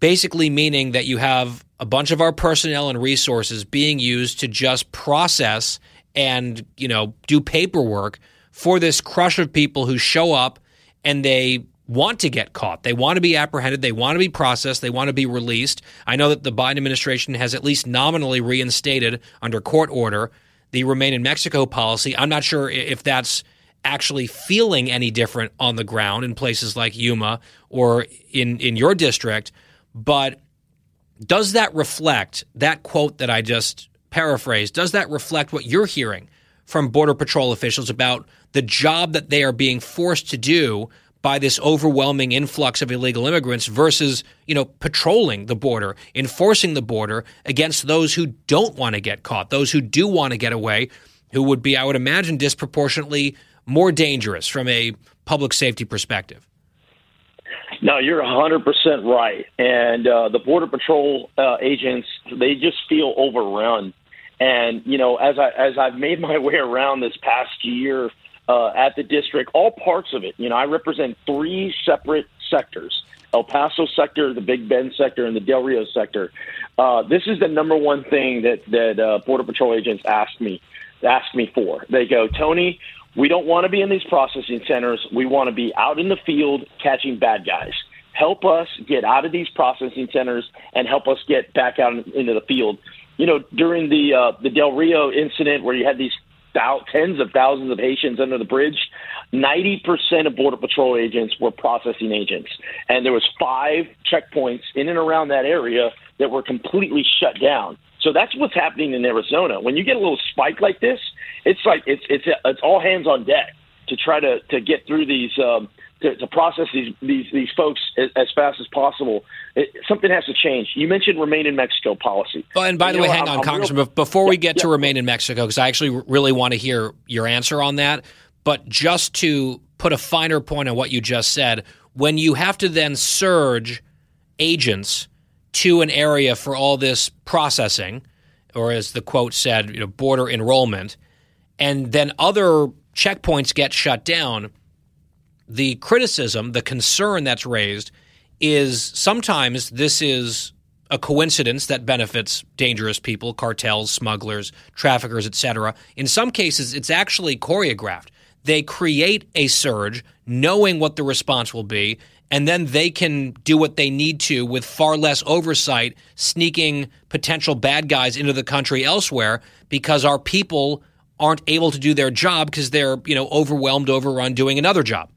Basically, meaning that you have a bunch of our personnel and resources being used to just process and, you know, do paperwork for this crush of people who show up and they want to get caught. They want to be apprehended. They want to be processed. They want to be released. I know that the Biden administration has at least nominally reinstated under court order the remain in Mexico policy. I'm not sure if that's actually feeling any different on the ground in places like Yuma or in, in your district. But does that reflect that quote that I just paraphrased? Does that reflect what you're hearing from Border Patrol officials about the job that they are being forced to do by this overwhelming influx of illegal immigrants versus, you know, patrolling the border, enforcing the border against those who don't want to get caught, those who do want to get away, who would be, I would imagine, disproportionately more dangerous from a public safety perspective? No, you're 100% right. And uh, the Border Patrol uh, agents, they just feel overrun. And, you know, as, I, as I've made my way around this past year uh, at the district, all parts of it, you know, I represent three separate sectors El Paso sector, the Big Bend sector, and the Del Rio sector. Uh, this is the number one thing that, that uh, Border Patrol agents ask me, ask me for. They go, Tony, we don't want to be in these processing centers. We want to be out in the field catching bad guys. Help us get out of these processing centers and help us get back out into the field. You know, during the uh, the Del Rio incident where you had these thou- tens of thousands of Haitians under the bridge, 90% of Border Patrol agents were processing agents. And there was five checkpoints in and around that area that were completely shut down. So that's what's happening in Arizona. When you get a little spike like this, it's like it's it's it's all hands on deck to try to to get through these um, to, to process these these these folks as, as fast as possible. It, something has to change. You mentioned remain in Mexico policy. Oh, and by and the way, hang on, I'm Congressman. Real, before we get yeah, to remain in Mexico, because I actually really want to hear your answer on that. But just to put a finer point on what you just said, when you have to then surge agents to an area for all this processing, or as the quote said, you know, border enrollment, and then other checkpoints get shut down, the criticism, the concern that's raised is sometimes this is a coincidence that benefits dangerous people, cartels, smugglers, traffickers, etc. In some cases, it's actually choreographed. They create a surge knowing what the response will be and then they can do what they need to with far less oversight, sneaking potential bad guys into the country elsewhere because our people aren't able to do their job because they're, you know, overwhelmed, overrun doing another job.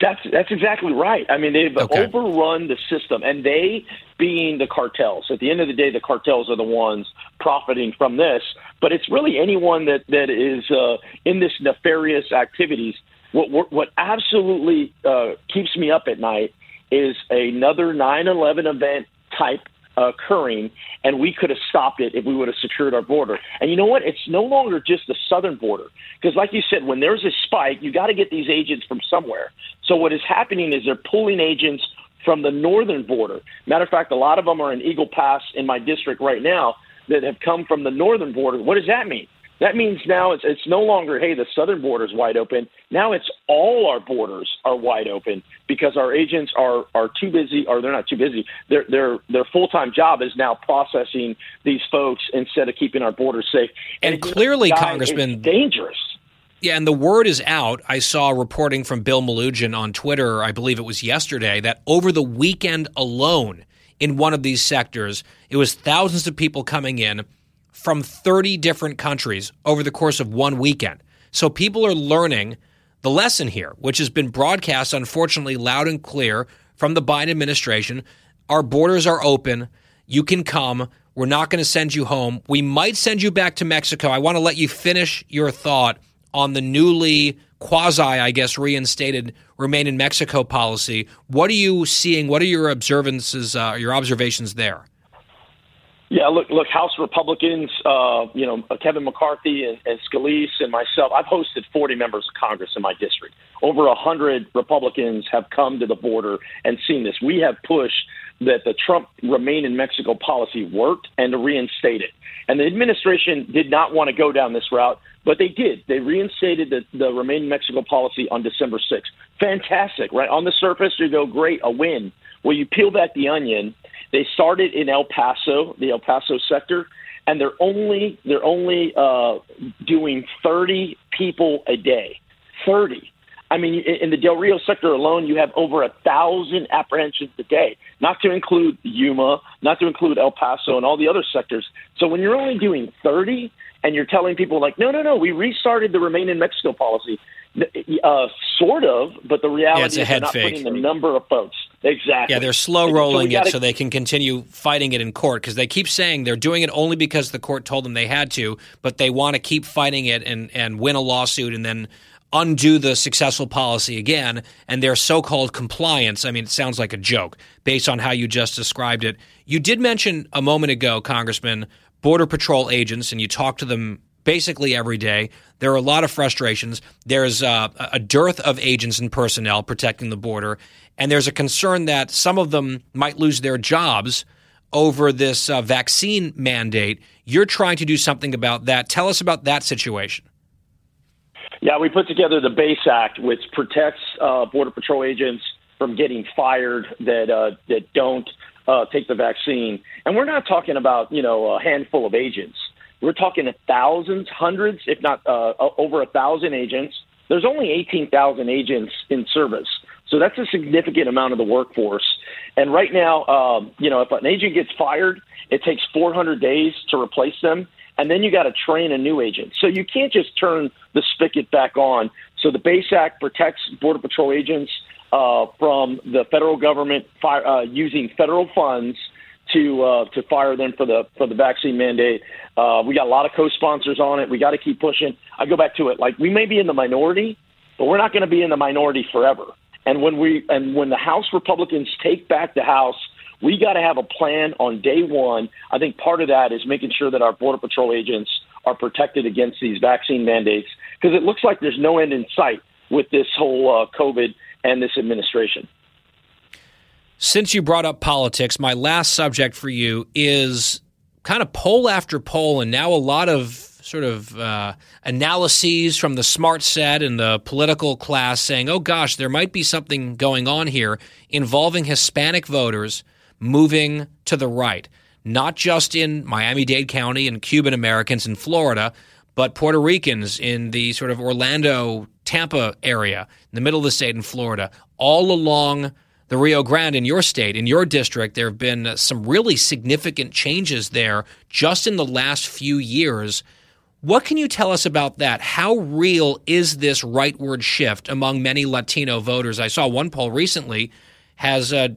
That's that's exactly right. I mean, they've Okay. overrun the system, and they, being the cartels, at the end of the day, the cartels are the ones profiting from this. But it's really anyone that that is uh, in this nefarious activities. What what, what absolutely uh, keeps me up at night is another 9/11 event type occurring, and we could have stopped it if we would have secured our border. And you know what? It's no longer just the southern border, because like you said, when there's a spike, you got to get these agents from somewhere. So what is happening is they're pulling agents from the northern border. Matter of fact, a lot of them are in Eagle Pass in my district right now that have come from the northern border. What does that mean? That means now it's it's no longer hey the southern border is wide open. Now it's all our borders are wide open because our agents are are too busy or they're not too busy. Their their their full time job is now processing these folks instead of keeping our borders safe. And it's- clearly, Congressman- dangerous. Yeah, and the word is out. I saw reporting from Bill Melugin on Twitter, I believe it was yesterday, that over the weekend alone in one of these sectors, it was thousands of people coming in from 30 different countries over the course of one weekend. So people are learning the lesson here, which has been broadcast, unfortunately, loud and clear from the Biden administration. Our borders are open. You can come. We're not going to send you home. We might send you back to Mexico. I want to let you finish your thought on the newly quasi, I guess, reinstated remain in Mexico policy. What are you seeing? What are your observances, uh, your observations there? Yeah, look, look, House Republicans, uh, you know, Kevin McCarthy and, and Scalise and myself, I've hosted 40 members of Congress in my district. Over 100 Republicans have come to the border and seen this. We have pushed that the Trump remain in Mexico policy worked and to reinstate it. And the administration did not want to go down this route, but they did. They reinstated the, the remain in Mexico policy on December 6th. Fantastic, right? On the surface, you go, great, a win. Well, you peel back the onion. They started in El Paso, the El Paso sector, and they're only they're only uh, doing 30 people a day. 30. I mean, in the Del Rio sector alone, you have over a thousand apprehensions a day, not to include Yuma, not to include El Paso and all the other sectors. So when you're only doing 30 and you're telling people like, no, no, no, we restarted the remain in Mexico policy, uh, sort of, but the reality Yeah, is they're not fake. putting the number of folks. Exactly. Yeah, they're slow And so rolling we it gotta- so they can continue fighting it in court because they keep saying they're doing it only because the court told them they had to, but they want to keep fighting it and, and win a lawsuit and then undo the successful policy again. And their so called compliance, I mean, it sounds like a joke based on how you just described it. You did mention a moment ago, Congressman, Border Patrol agents, and you talked to them basically every day. There are a lot of frustrations. There's uh, a dearth of agents and personnel protecting the border, and there's a concern that some of them might lose their jobs over this uh, vaccine mandate. You're trying to do something about that. Tell us about that situation. Yeah, we put together the BASE Act, which protects uh, Border Patrol agents from getting fired that uh, that don't uh, take the vaccine. And we're not talking about you know a handful of agents. We're talking thousands, hundreds, if not uh, over a thousand agents. There's only 18,000 agents in service, so that's a significant amount of the workforce. And right now, um, you know, if an agent gets fired, it takes 400 days to replace them and then you got to train a new agent. So you can't just turn the spigot back on. So the Base Act protects Border Patrol agents uh, from the federal government fire, uh, using federal funds to uh, to fire them for the for the vaccine mandate. Uh, we got a lot of co-sponsors on it. We got to keep pushing. I go back to it. Like we may be in the minority, but we're not going to be in the minority forever. And when we and when the House Republicans take back the House, we got to have a plan on day one. I think part of that is making sure that our Border Patrol agents are protected against these vaccine mandates because it looks like there's no end in sight with this whole uh, COVID and this administration. Since you brought up politics, my last subject for you is kind of poll after poll, and now a lot of sort of uh, analyses from the smart set and the political class saying, oh gosh, there might be something going on here involving Hispanic voters moving to the right, not just in Miami Dade County and Cuban Americans in Florida, but Puerto Ricans in the sort of Orlando, Tampa area, in the middle of the state in Florida, all along the Rio Grande in your state, in your district, there have been some really significant changes there just in the last few years. What can you tell us about that? How real is this rightward shift among many Latino voters? I saw one poll recently has uh,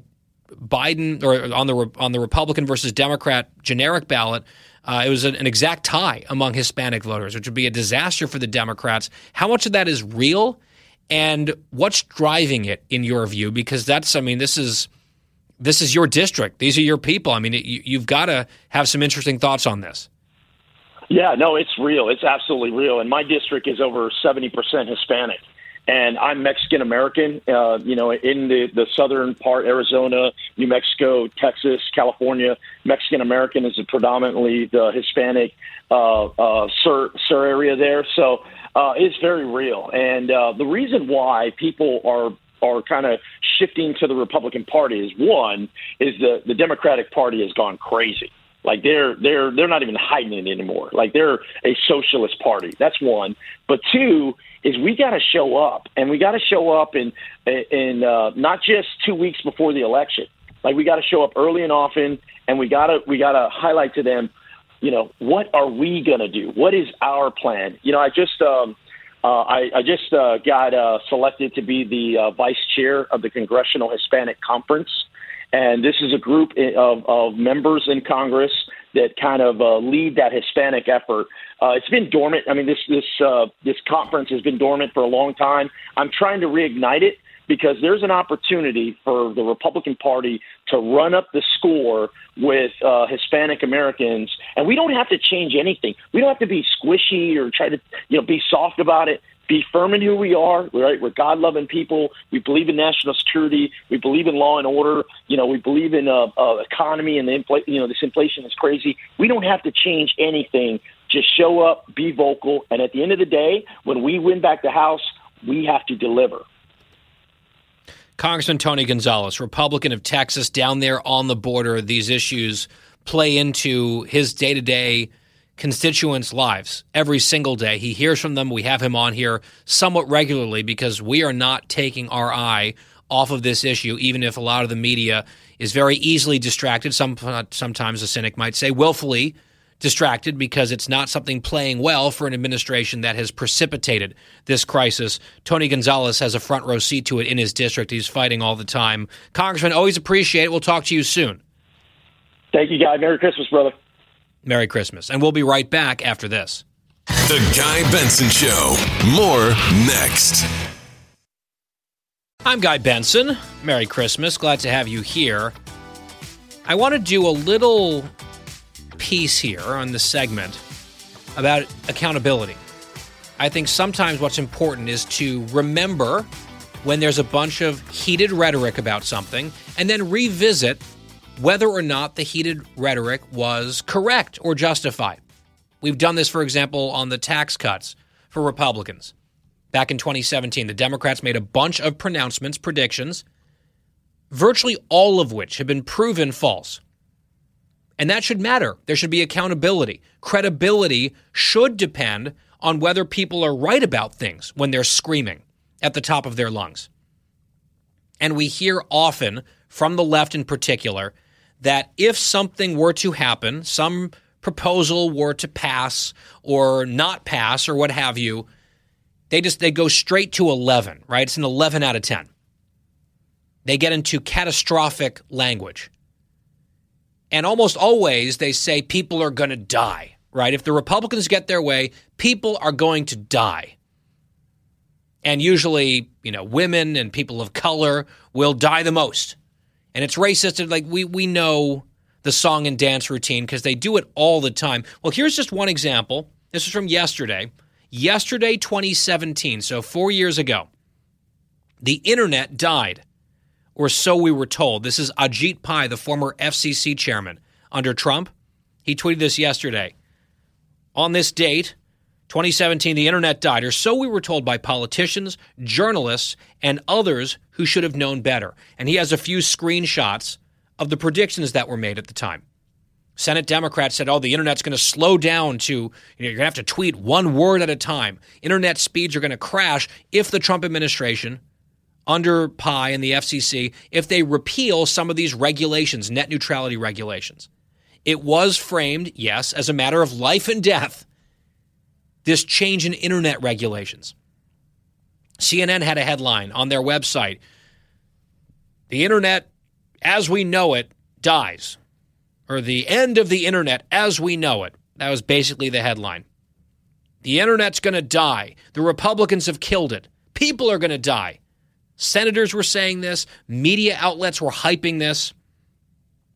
Biden or on the on the Republican versus Democrat generic ballot. Uh, it was an, an exact tie among Hispanic voters, which would be a disaster for the Democrats. How much of that is real, and what's driving it in your view? Because that's, I mean, this is this is your district. These are your people. I mean, it, you, you've got to have some interesting thoughts on this. Yeah, no, it's real. It's absolutely real. And my district is over 70% Hispanic. And I'm Mexican American, uh, you know, in the, the southern part, Arizona, New Mexico, Texas, California. Mexican American is predominantly the Hispanic uh, uh, area there. So uh, it's very real. And uh, the reason why people are are kind of shifting to the Republican Party is one is the the Democratic Party has gone crazy. Like they're they're they're not even hiding it anymore. Like they're a socialist party. That's one. But two is we got to show up, and we got to show up in in uh, not just two weeks before the election. Like we got to show up early and often, and we got to we got to highlight to them, you know, what are we going to do? What is our plan? You know, I just. Um, uh, I, I just uh, got uh, selected to be the uh, vice chair of the Congressional Hispanic Conference, and this is a group of, of members in Congress that kind of uh, lead that Hispanic effort. Uh, it's been dormant. I mean, this this uh, this conference has been dormant for a long time. I'm trying to reignite it because there's an opportunity for the Republican Party to run up the score with uh, Hispanic Americans, and we don't have to change anything. We don't have to be squishy or try to you know be soft about it be firm in who we are, right? We're God loving people. We believe in national security. We believe in law and order. You know, we believe in uh, uh, economy and the infl- you know this inflation is crazy. We don't have to change anything. Just show up, be vocal, and at the end of the day, when we win back the House, we have to deliver. Congressman Tony Gonzales, Republican of Texas, down there on the border, these issues play into his day to day constituents' lives every single day. He hears from them. We have him on here somewhat regularly because we are not taking our eye off of this issue, even if a lot of the media is very easily distracted. Some sometimes a cynic might say willfully distracted because it's not something playing well for an administration that has precipitated this crisis. Tony Gonzales has a front row seat to it in his district. He's fighting all the time. Congressman, always appreciate it. We'll talk to you soon. Thank you, guy. Merry Christmas, brother. Merry Christmas. And we'll be right back after this. The Guy Benson Show. More next. I'm Guy Benson. Merry Christmas. Glad to have you here. I want to do a little piece here on the segment about accountability. I think sometimes what's important is to remember when there's a bunch of heated rhetoric about something and then revisit whether or not the heated rhetoric was correct or justified. We've done this, for example, on the tax cuts for Republicans. Back in 2017, the Democrats made a bunch of pronouncements, predictions, virtually all of which have been proven false. And that should matter. There should be accountability. Credibility should depend on whether people are right about things when they're screaming at the top of their lungs. And we hear often from the left in particular that if something were to happen, some proposal were to pass or not pass or what have you, they just they go straight to 11, right? It's an 11 out of 10. They get into catastrophic language. And almost always they say people are going to die, right? If the Republicans get their way, people are going to die. And usually, you know, women and people of color will die the most and it's racist. And Like we we know the song and dance routine because they do it all the time. Well, here's just one example. This is from yesterday. Yesterday, 2017, so four years ago, the internet died, or so we were told. This is Ajit Pai, the former FCC chairman under Trump. He tweeted this yesterday. On this date, 2017, the internet died, or so we were told by politicians, journalists, and others who should have known better. And he has a few screenshots of the predictions that were made at the time. Senate Democrats said, oh, the internet's going to slow down to, you know, you're going to have to tweet one word at a time. Internet speeds are going to crash if the Trump administration, under Pai and the FCC, if they repeal some of these regulations, net neutrality regulations. It was framed, yes, as a matter of life and death this change in internet regulations. CNN had a headline on their website The internet as we know it dies, or the end of the internet as we know it. That was basically the headline. The internet's going to die. The Republicans have killed it. People are going to die. Senators were saying this, media outlets were hyping this.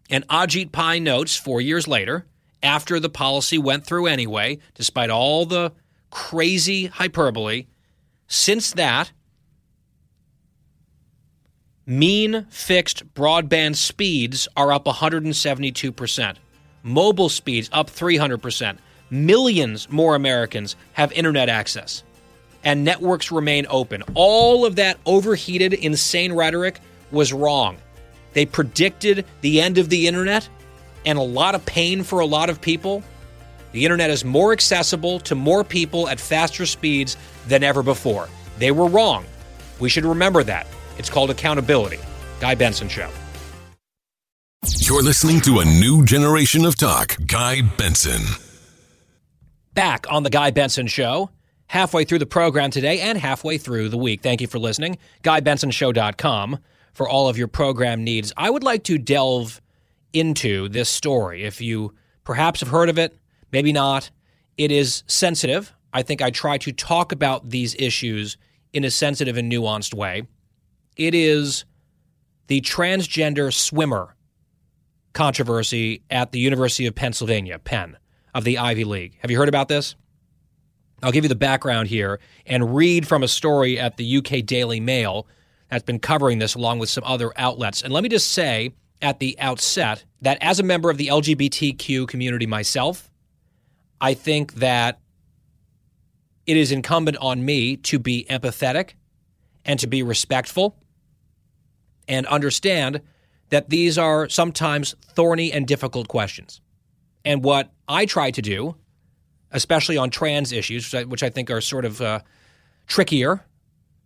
And Ajit Pai notes four years later, after the policy went through anyway, despite all the crazy hyperbole, since that, mean fixed broadband speeds are up 172%. Mobile speeds up 300%. Millions more Americans have internet access. And networks remain open. All of that overheated, insane rhetoric was wrong. They predicted the end of the internet and a lot of pain for a lot of people. The internet is more accessible to more people at faster speeds than ever before. They were wrong. We should remember that. It's called accountability. Guy Benson Show. You're listening to a new generation of talk. Guy Benson. Back on the Guy Benson Show, halfway through the program today and halfway through the week. Thank you for listening. GuyBensonShow.com for all of your program needs. I would like to delve into this story. If you perhaps have heard of it, maybe not, it is sensitive. I think I try to talk about these issues in a sensitive and nuanced way. It is the transgender swimmer controversy at the University of Pennsylvania, Penn, of the Ivy League. Have you heard about this? I'll give you the background here and read from a story at the UK Daily Mail that's been covering this along with some other outlets. And let me just say at the outset that as a member of the LGBTQ community myself, I think that it is incumbent on me to be empathetic and to be respectful and understand that these are sometimes thorny and difficult questions. And what I try to do, especially on trans issues, which I think are sort of uh, trickier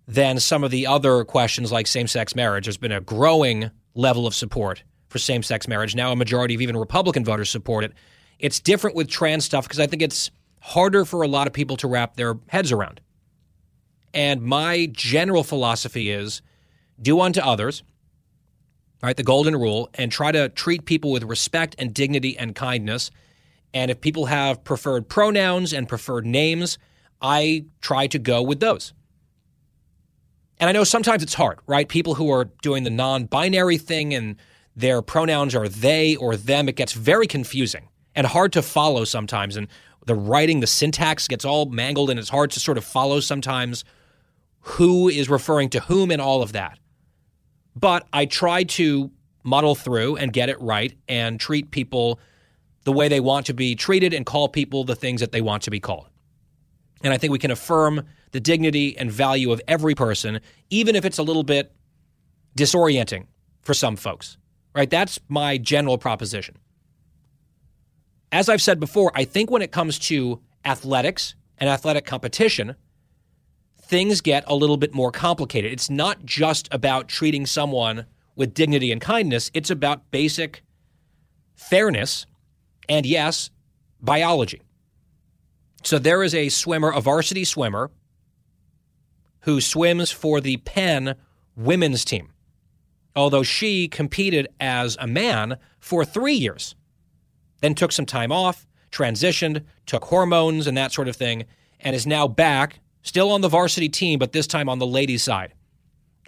than some of the other questions like same sex marriage, there's been a growing level of support for same sex marriage. Now, a majority of even Republican voters support it. It's different with trans stuff because I think it's harder for a lot of people to wrap their heads around. And my general philosophy is do unto others right? The golden rule, and try to treat people with respect and dignity and kindness. And if people have preferred pronouns and preferred names, I try to go with those. And I know sometimes it's hard, right? People who are doing the non binary thing and their pronouns are they or them, it gets very confusing and hard to follow sometimes. And the writing, the syntax gets all mangled, and it's hard to sort of follow sometimes who is referring to whom and all of that. But I try to muddle through and get it right and treat people the way they want to be treated and call people the things that they want to be called. And I think we can affirm the dignity and value of every person, even if it's a little bit disorienting for some folks, right? That's my general proposition. As I've said before, I think when it comes to athletics and athletic competition, things get a little bit more complicated. It's not just about treating someone with dignity and kindness, it's about basic fairness and, yes, biology. So there is a swimmer, a varsity swimmer, who swims for the Penn women's team, although she competed as a man for three years, then took some time off, transitioned, took hormones and that sort of thing, and is now back still on the varsity team, but this time on the ladies' side.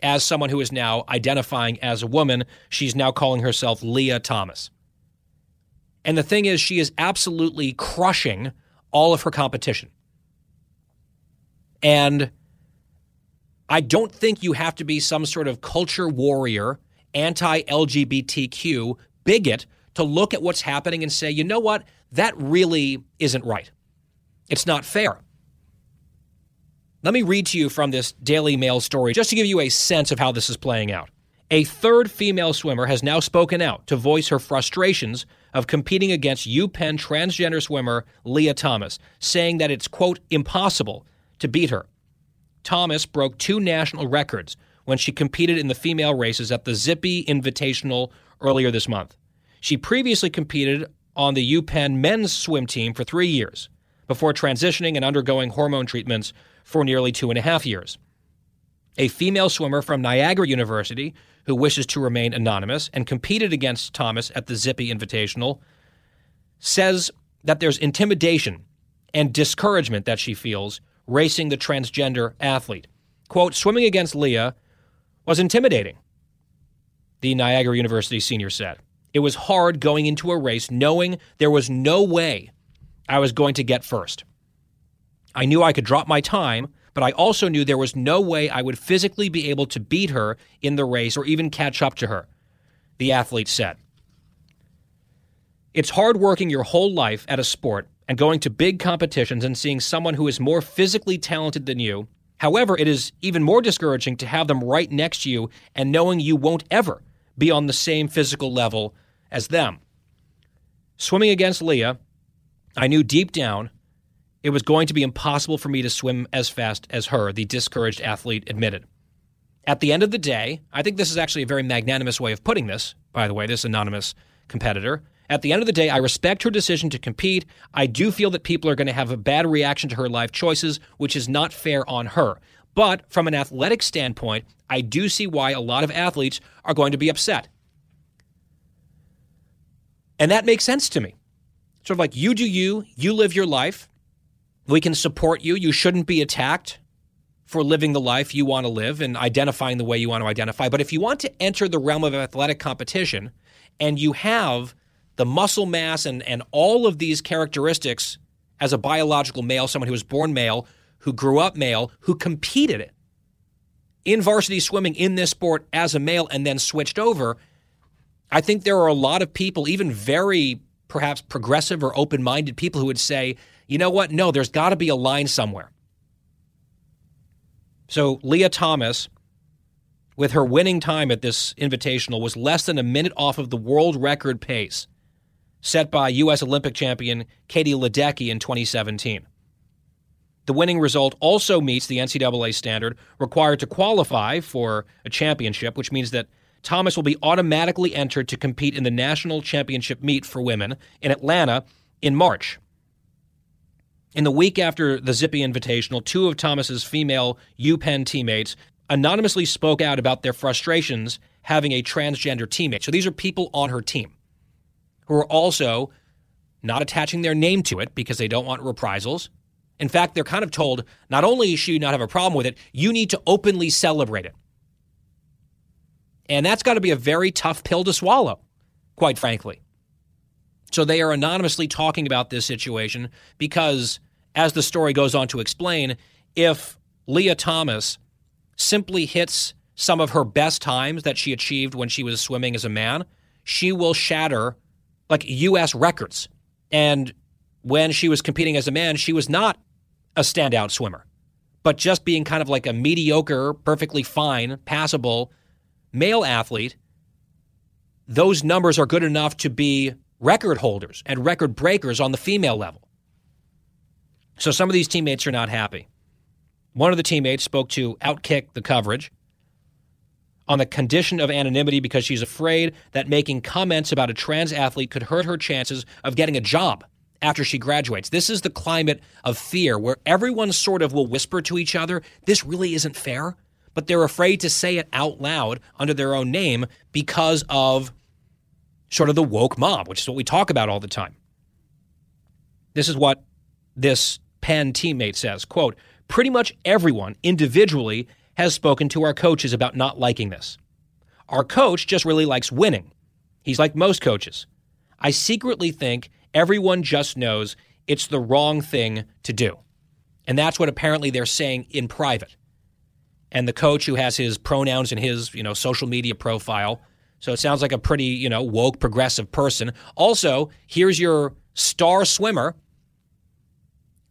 As someone who is now identifying as a woman, she's now calling herself Lia Thomas. And the thing is, she is absolutely crushing all of her competition. And I don't think you have to be some sort of culture warrior, anti LGBTQ bigot to look at what's happening and say, you know what? That really isn't right. It's not fair. Let me read to you from this Daily Mail story just to give you a sense of how this is playing out. A third female swimmer has now spoken out to voice her frustrations of competing against UPenn transgender swimmer Lia Thomas, saying that it's, quote, impossible to beat her. Thomas broke two national records when she competed in the female races at the Zippy Invitational earlier this month. She previously competed on the UPenn men's swim team for three years before transitioning and undergoing hormone treatments for nearly two and a half years. A female swimmer from Niagara University who wishes to remain anonymous and competed against Thomas at the Zippy Invitational says that there's intimidation and discouragement that she feels racing the transgender athlete. Quote, swimming against Lia was intimidating, the Niagara University senior said. It was hard going into a race knowing there was no way I was going to get first. I knew I could drop my time, but I also knew there was no way I would physically be able to beat her in the race or even catch up to her, the athlete said. It's hard working your whole life at a sport and going to big competitions and seeing someone who is more physically talented than you. However, it is even more discouraging to have them right next to you and knowing you won't ever be on the same physical level as them. Swimming against Lia, I knew deep down it was going to be impossible for me to swim as fast as her, the discouraged athlete admitted. At the end of the day, I think this is actually a very magnanimous way of putting this, by the way, this anonymous competitor. At the end of the day, I respect her decision to compete. I do feel that people are going to have a bad reaction to her life choices, which is not fair on her. But from an athletic standpoint, I do see why a lot of athletes are going to be upset. And that makes sense to me. Sort of like you do you, you live your life. We can support you. You shouldn't be attacked for living the life you want to live and identifying the way you want to identify. But if you want to enter the realm of athletic competition and you have the muscle mass and, and all of these characteristics as a biological male, someone who was born male, who grew up male, who competed in varsity swimming in this sport as a male and then switched over, I think there are a lot of people, even very perhaps progressive or open minded people, who would say, you know what? No, there's got to be a line somewhere. So Lia Thomas, with her winning time at this invitational, was less than a minute off of the world record pace set by U.S. Olympic champion Katie Ledecky in 2017. The winning result also meets the NCAA standard required to qualify for a championship, which means that Thomas will be automatically entered to compete in the national championship meet for women in Atlanta in March. In the week after the Zippy Invitational, two of Thomas's female UPenn teammates anonymously spoke out about their frustrations having a transgender teammate. So these are people on her team who are also not attaching their name to it because they don't want reprisals. In fact, they're kind of told not only should you not have a problem with it, you need to openly celebrate it. And that's got to be a very tough pill to swallow, quite frankly. So they are anonymously talking about this situation because, as the story goes on to explain, if Lia Thomas simply hits some of her best times that she achieved when she was swimming as a man, she will shatter like U.S. records. And when she was competing as a man, she was not a standout swimmer, but just being kind of like a mediocre, perfectly fine, passable male athlete. Those numbers are good enough to be record holders and record breakers on the female level. So some of these teammates are not happy. One of the teammates spoke to Outkick the coverage on the condition of anonymity because she's afraid that making comments about a trans athlete could hurt her chances of getting a job after she graduates. This is the climate of fear where everyone sort of will whisper to each other, this really isn't fair, but they're afraid to say it out loud under their own name because of sort of the woke mob, which is what we talk about all the time. This is what this Penn teammate says, quote, pretty much everyone individually has spoken to our coaches about not liking this. Our coach just really likes winning. He's like most coaches. I secretly think everyone just knows it's the wrong thing to do. And that's what apparently they're saying in private. And the coach who has his pronouns in his, you know, social media profile. So it sounds like a pretty, you know, woke progressive person. Also, here's your star swimmer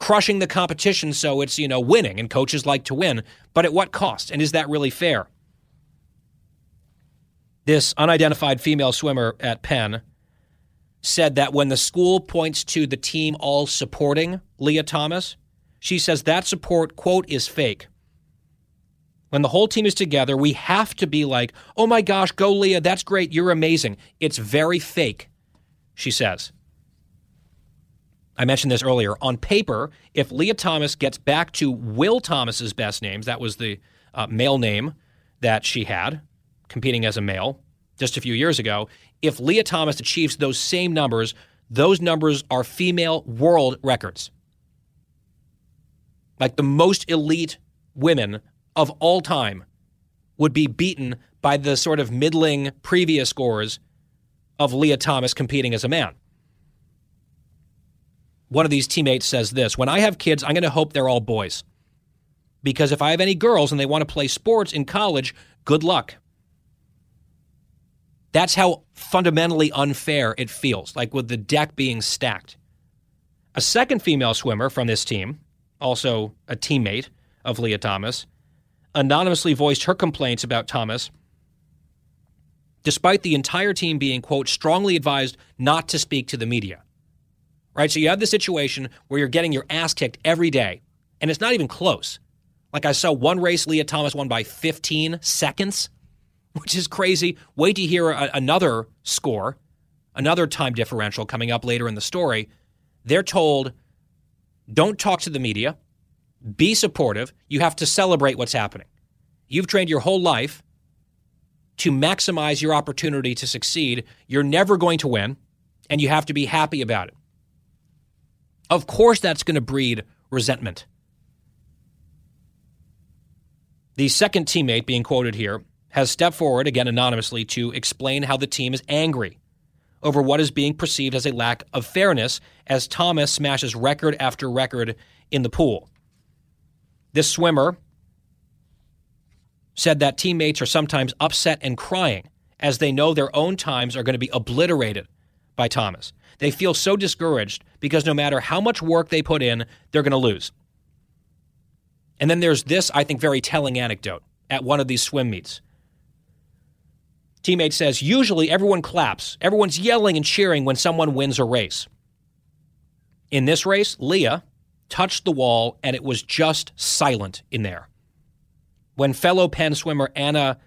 crushing the competition so it's, you know, winning and coaches like to win, but at what cost? And is that really fair? This unidentified female swimmer at Penn said that when the school points to the team all supporting Lia Thomas, she says that support, quote, is fake. When the whole team is together, we have to be like, oh my gosh, go Lia, that's great, you're amazing. It's very fake, she says. I mentioned this earlier. On paper, if Lia Thomas gets back to Will Thomas's best names, that was the uh, male name that she had competing as a male just a few years ago. If Lia Thomas achieves those same numbers, those numbers are female world records. Like the most elite women of all time would be beaten by the sort of middling previous scores of Lia Thomas competing as a man. One of these teammates says this When I have kids, I'm going to hope they're all boys. Because if I have any girls and they want to play sports in college, good luck. That's how fundamentally unfair it feels, like with the deck being stacked. A second female swimmer from this team, also a teammate of Lia Thomas, anonymously voiced her complaints about Thomas, despite the entire team being, quote, strongly advised not to speak to the media. Right? So you have the situation where you're getting your ass kicked every day, and it's not even close. Like I saw one race, Lia Thomas won by 15 seconds, which is crazy. Wait to hear a, another score, another time differential coming up later in the story. They're told, don't talk to the media be supportive. You have to celebrate what's happening. You've trained your whole life to maximize your opportunity to succeed. You're never going to win, and you have to be happy about it. Of course, that's going to breed resentment. The second teammate being quoted here has stepped forward, again anonymously, to explain how the team is angry over what is being perceived as a lack of fairness as Thomas smashes record after record in the pool. This swimmer said that teammates are sometimes upset and crying as they know their own times are going to be obliterated by Thomas. They feel so discouraged because no matter how much work they put in, they're going to lose. And then there's this, I think, very telling anecdote at one of these swim meets. Teammate says, usually everyone claps, everyone's yelling and cheering when someone wins a race. In this race, Lia touched the wall, and it was just silent in there. When fellow Penn swimmer Anna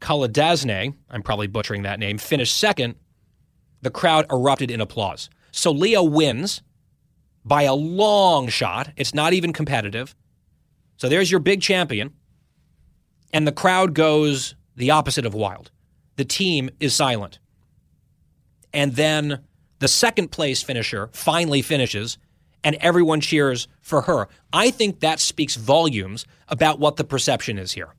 Kaladasne, I'm probably butchering that name, finished second, the crowd erupted in applause. So Lia wins by a long shot. It's not even competitive. So there's your big champion. And the crowd goes the opposite of wild. The team is silent. And then the second place finisher finally finishes and everyone cheers for her. I think that speaks volumes about what the perception is here.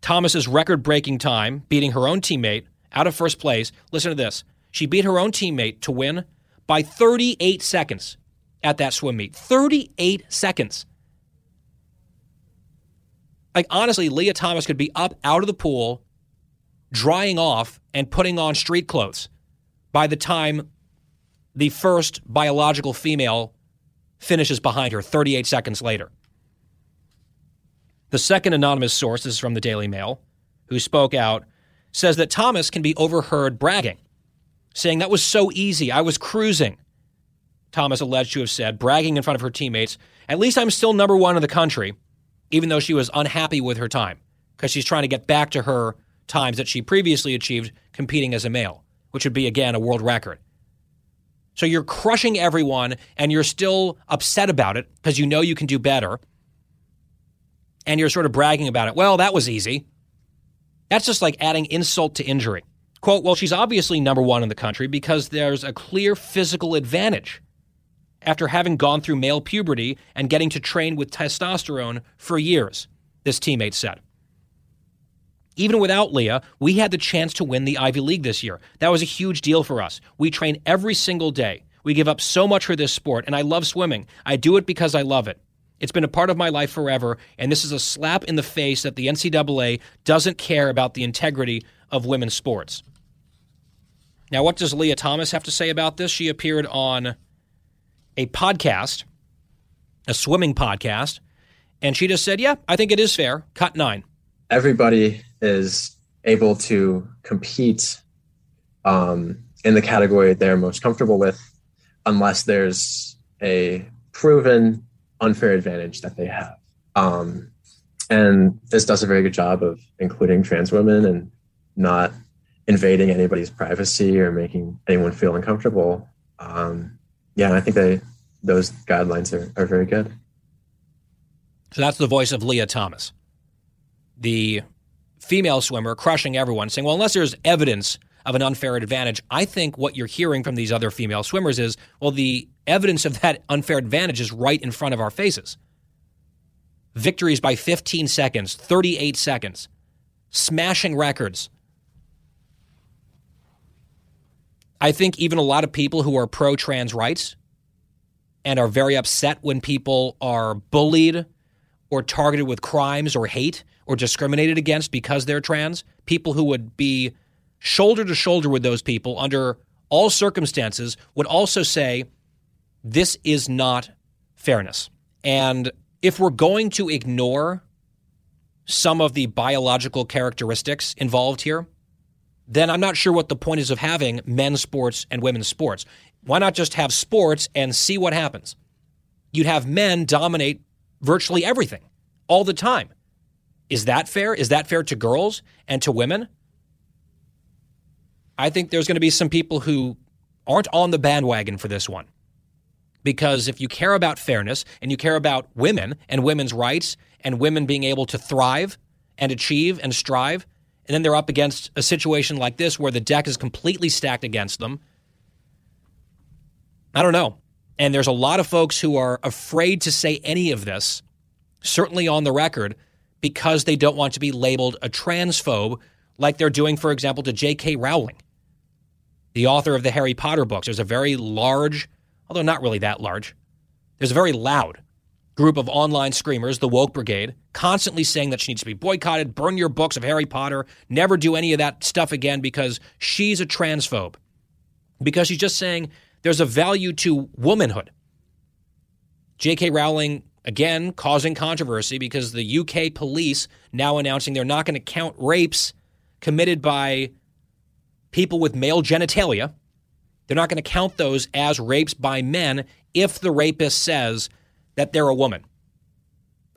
Thomas's record-breaking time, beating her own teammate out of first place. Listen to this. She beat her own teammate to win by 38 seconds at that swim meet. 38 seconds. Like honestly, Lia Thomas could be up out of the pool, drying off and putting on street clothes by the time the first biological female finishes behind her 38 seconds later. The second anonymous source, this is from the Daily Mail, who spoke out, says that Thomas can be overheard bragging, saying that was so easy. I was cruising. Thomas alleged to have said, bragging in front of her teammates, at least I'm still number one in the country, even though she was unhappy with her time because she's trying to get back to her times that she previously achieved competing as a male, which would be, again, a world record. So you're crushing everyone and you're still upset about it because you know you can do better. And you're sort of bragging about it. Well, that was easy. That's just like adding insult to injury. Quote, well, she's obviously number one in the country because there's a clear physical advantage after having gone through male puberty and getting to train with testosterone for years, this teammate said. Even without Lia, we had the chance to win the Ivy League this year. That was a huge deal for us. We train every single day. We give up so much for this sport, and I love swimming. I do it because I love it. It's been a part of my life forever, and this is a slap in the face that the NCAA doesn't care about the integrity of women's sports. Now, what does Lia Thomas have to say about this? She appeared on a podcast, a swimming podcast, and she just said, Yeah, I think it is fair. Cut nine. Everybody is able to compete um, in the category they're most comfortable with, unless there's a proven unfair advantage that they have. Um, and this does a very good job of including trans women and not invading anybody's privacy or making anyone feel uncomfortable um, yeah, I think they those guidelines are, are very good. So that's the voice of Lia Thomas, the female swimmer crushing everyone, saying, well, unless there's evidence of an unfair advantage, I think what you're hearing from these other female swimmers is, well, the evidence of that unfair advantage is right in front of our faces. Victories by 15 seconds, 38 seconds, smashing records. I think even a lot of people who are pro trans rights and are very upset when people are bullied or targeted with crimes or hate or discriminated against because they're trans, people who would be shoulder to shoulder with those people under all circumstances would also say this is not fairness. And if we're going to ignore some of the biological characteristics involved here, then I'm not sure what the point is of having men's sports and women's sports. Why not just have sports and see what happens? You'd have men dominate virtually everything all the time. Is that fair? Is that fair to girls and to women? I think there's going to be some people who aren't on the bandwagon for this one. Because if you care about fairness and you care about women and women's rights and women being able to thrive and achieve and strive, and then they're up against a situation like this where the deck is completely stacked against them, I don't know. And there's a lot of folks who are afraid to say any of this, certainly on the record, because they don't want to be labeled a transphobe, like they're doing, for example, to J.K. Rowling, the author of the Harry Potter books. There's a very large although not really that large. There's a very loud group of online screamers, the Woke Brigade, constantly saying that she needs to be boycotted, burn your books of Harry Potter, never do any of that stuff again because she's a transphobe. Because she's just saying there's a value to womanhood. J.K. Rowling, again, causing controversy because the UK police now announcing they're not going to count rapes committed by people with male genitalia they're not going to count those as rapes by men if the rapist says that they're a woman.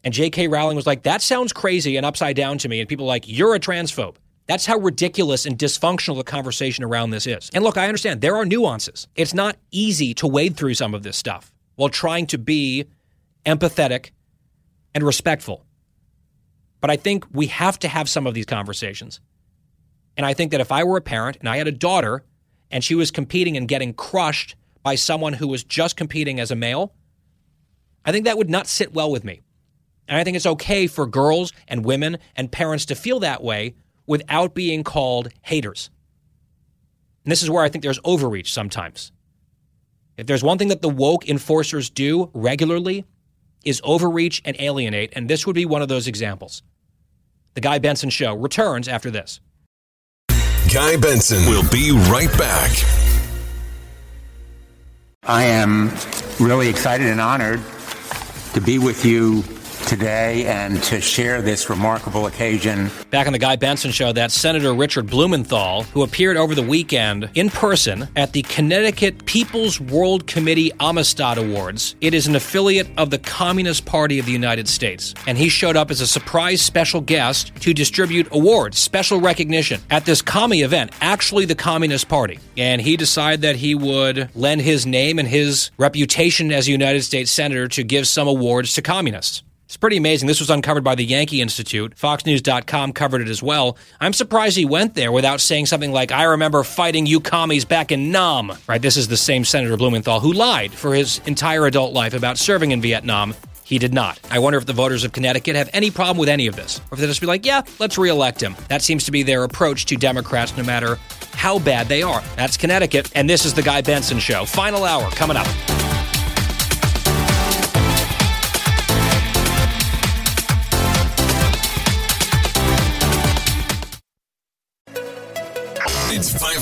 And J.K. Rowling was like, that sounds crazy and upside down to me. And people like, you're a transphobe. That's how ridiculous and dysfunctional the conversation around this is. And look, I understand there are nuances. It's not easy to wade through some of this stuff while trying to be empathetic and respectful. But I think we have to have some of these conversations. And I think that if I were a parent and I had a daughter and she was competing and getting crushed by someone who was just competing as a male, I think that would not sit well with me. And I think it's okay for girls and women and parents to feel that way without being called haters. And this is where I think there's overreach sometimes. If there's one thing that the woke enforcers do regularly is overreach and alienate, and this would be one of those examples. The Guy Benson Show returns after this. Guy Benson will be right back. I am really excited and honored to be with you today and to share this remarkable occasion. Back on the Guy Benson show, that's Senator Richard Blumenthal, who appeared over the weekend in person at the Connecticut People's World Committee Amistad Awards. It is an affiliate of the Communist Party of the United States. And he showed up as a surprise special guest to distribute awards, special recognition at this commie event, actually the Communist Party. And he decided that he would lend his name and his reputation as a United States Senator to give some awards to communists. It's pretty amazing. This was uncovered by the Yankee Institute. FoxNews.com covered it as well. I'm surprised he went there without saying something like, I remember fighting you commies back in Nam. Right, this is the same Senator Blumenthal who lied for his entire adult life about serving in Vietnam. He did not. I wonder if the voters of Connecticut have any problem with any of this. Or if they'll just be like, yeah, let's reelect him. That seems to be their approach to Democrats no matter how bad they are. That's Connecticut, and this is the Guy Benson Show. Final hour coming up.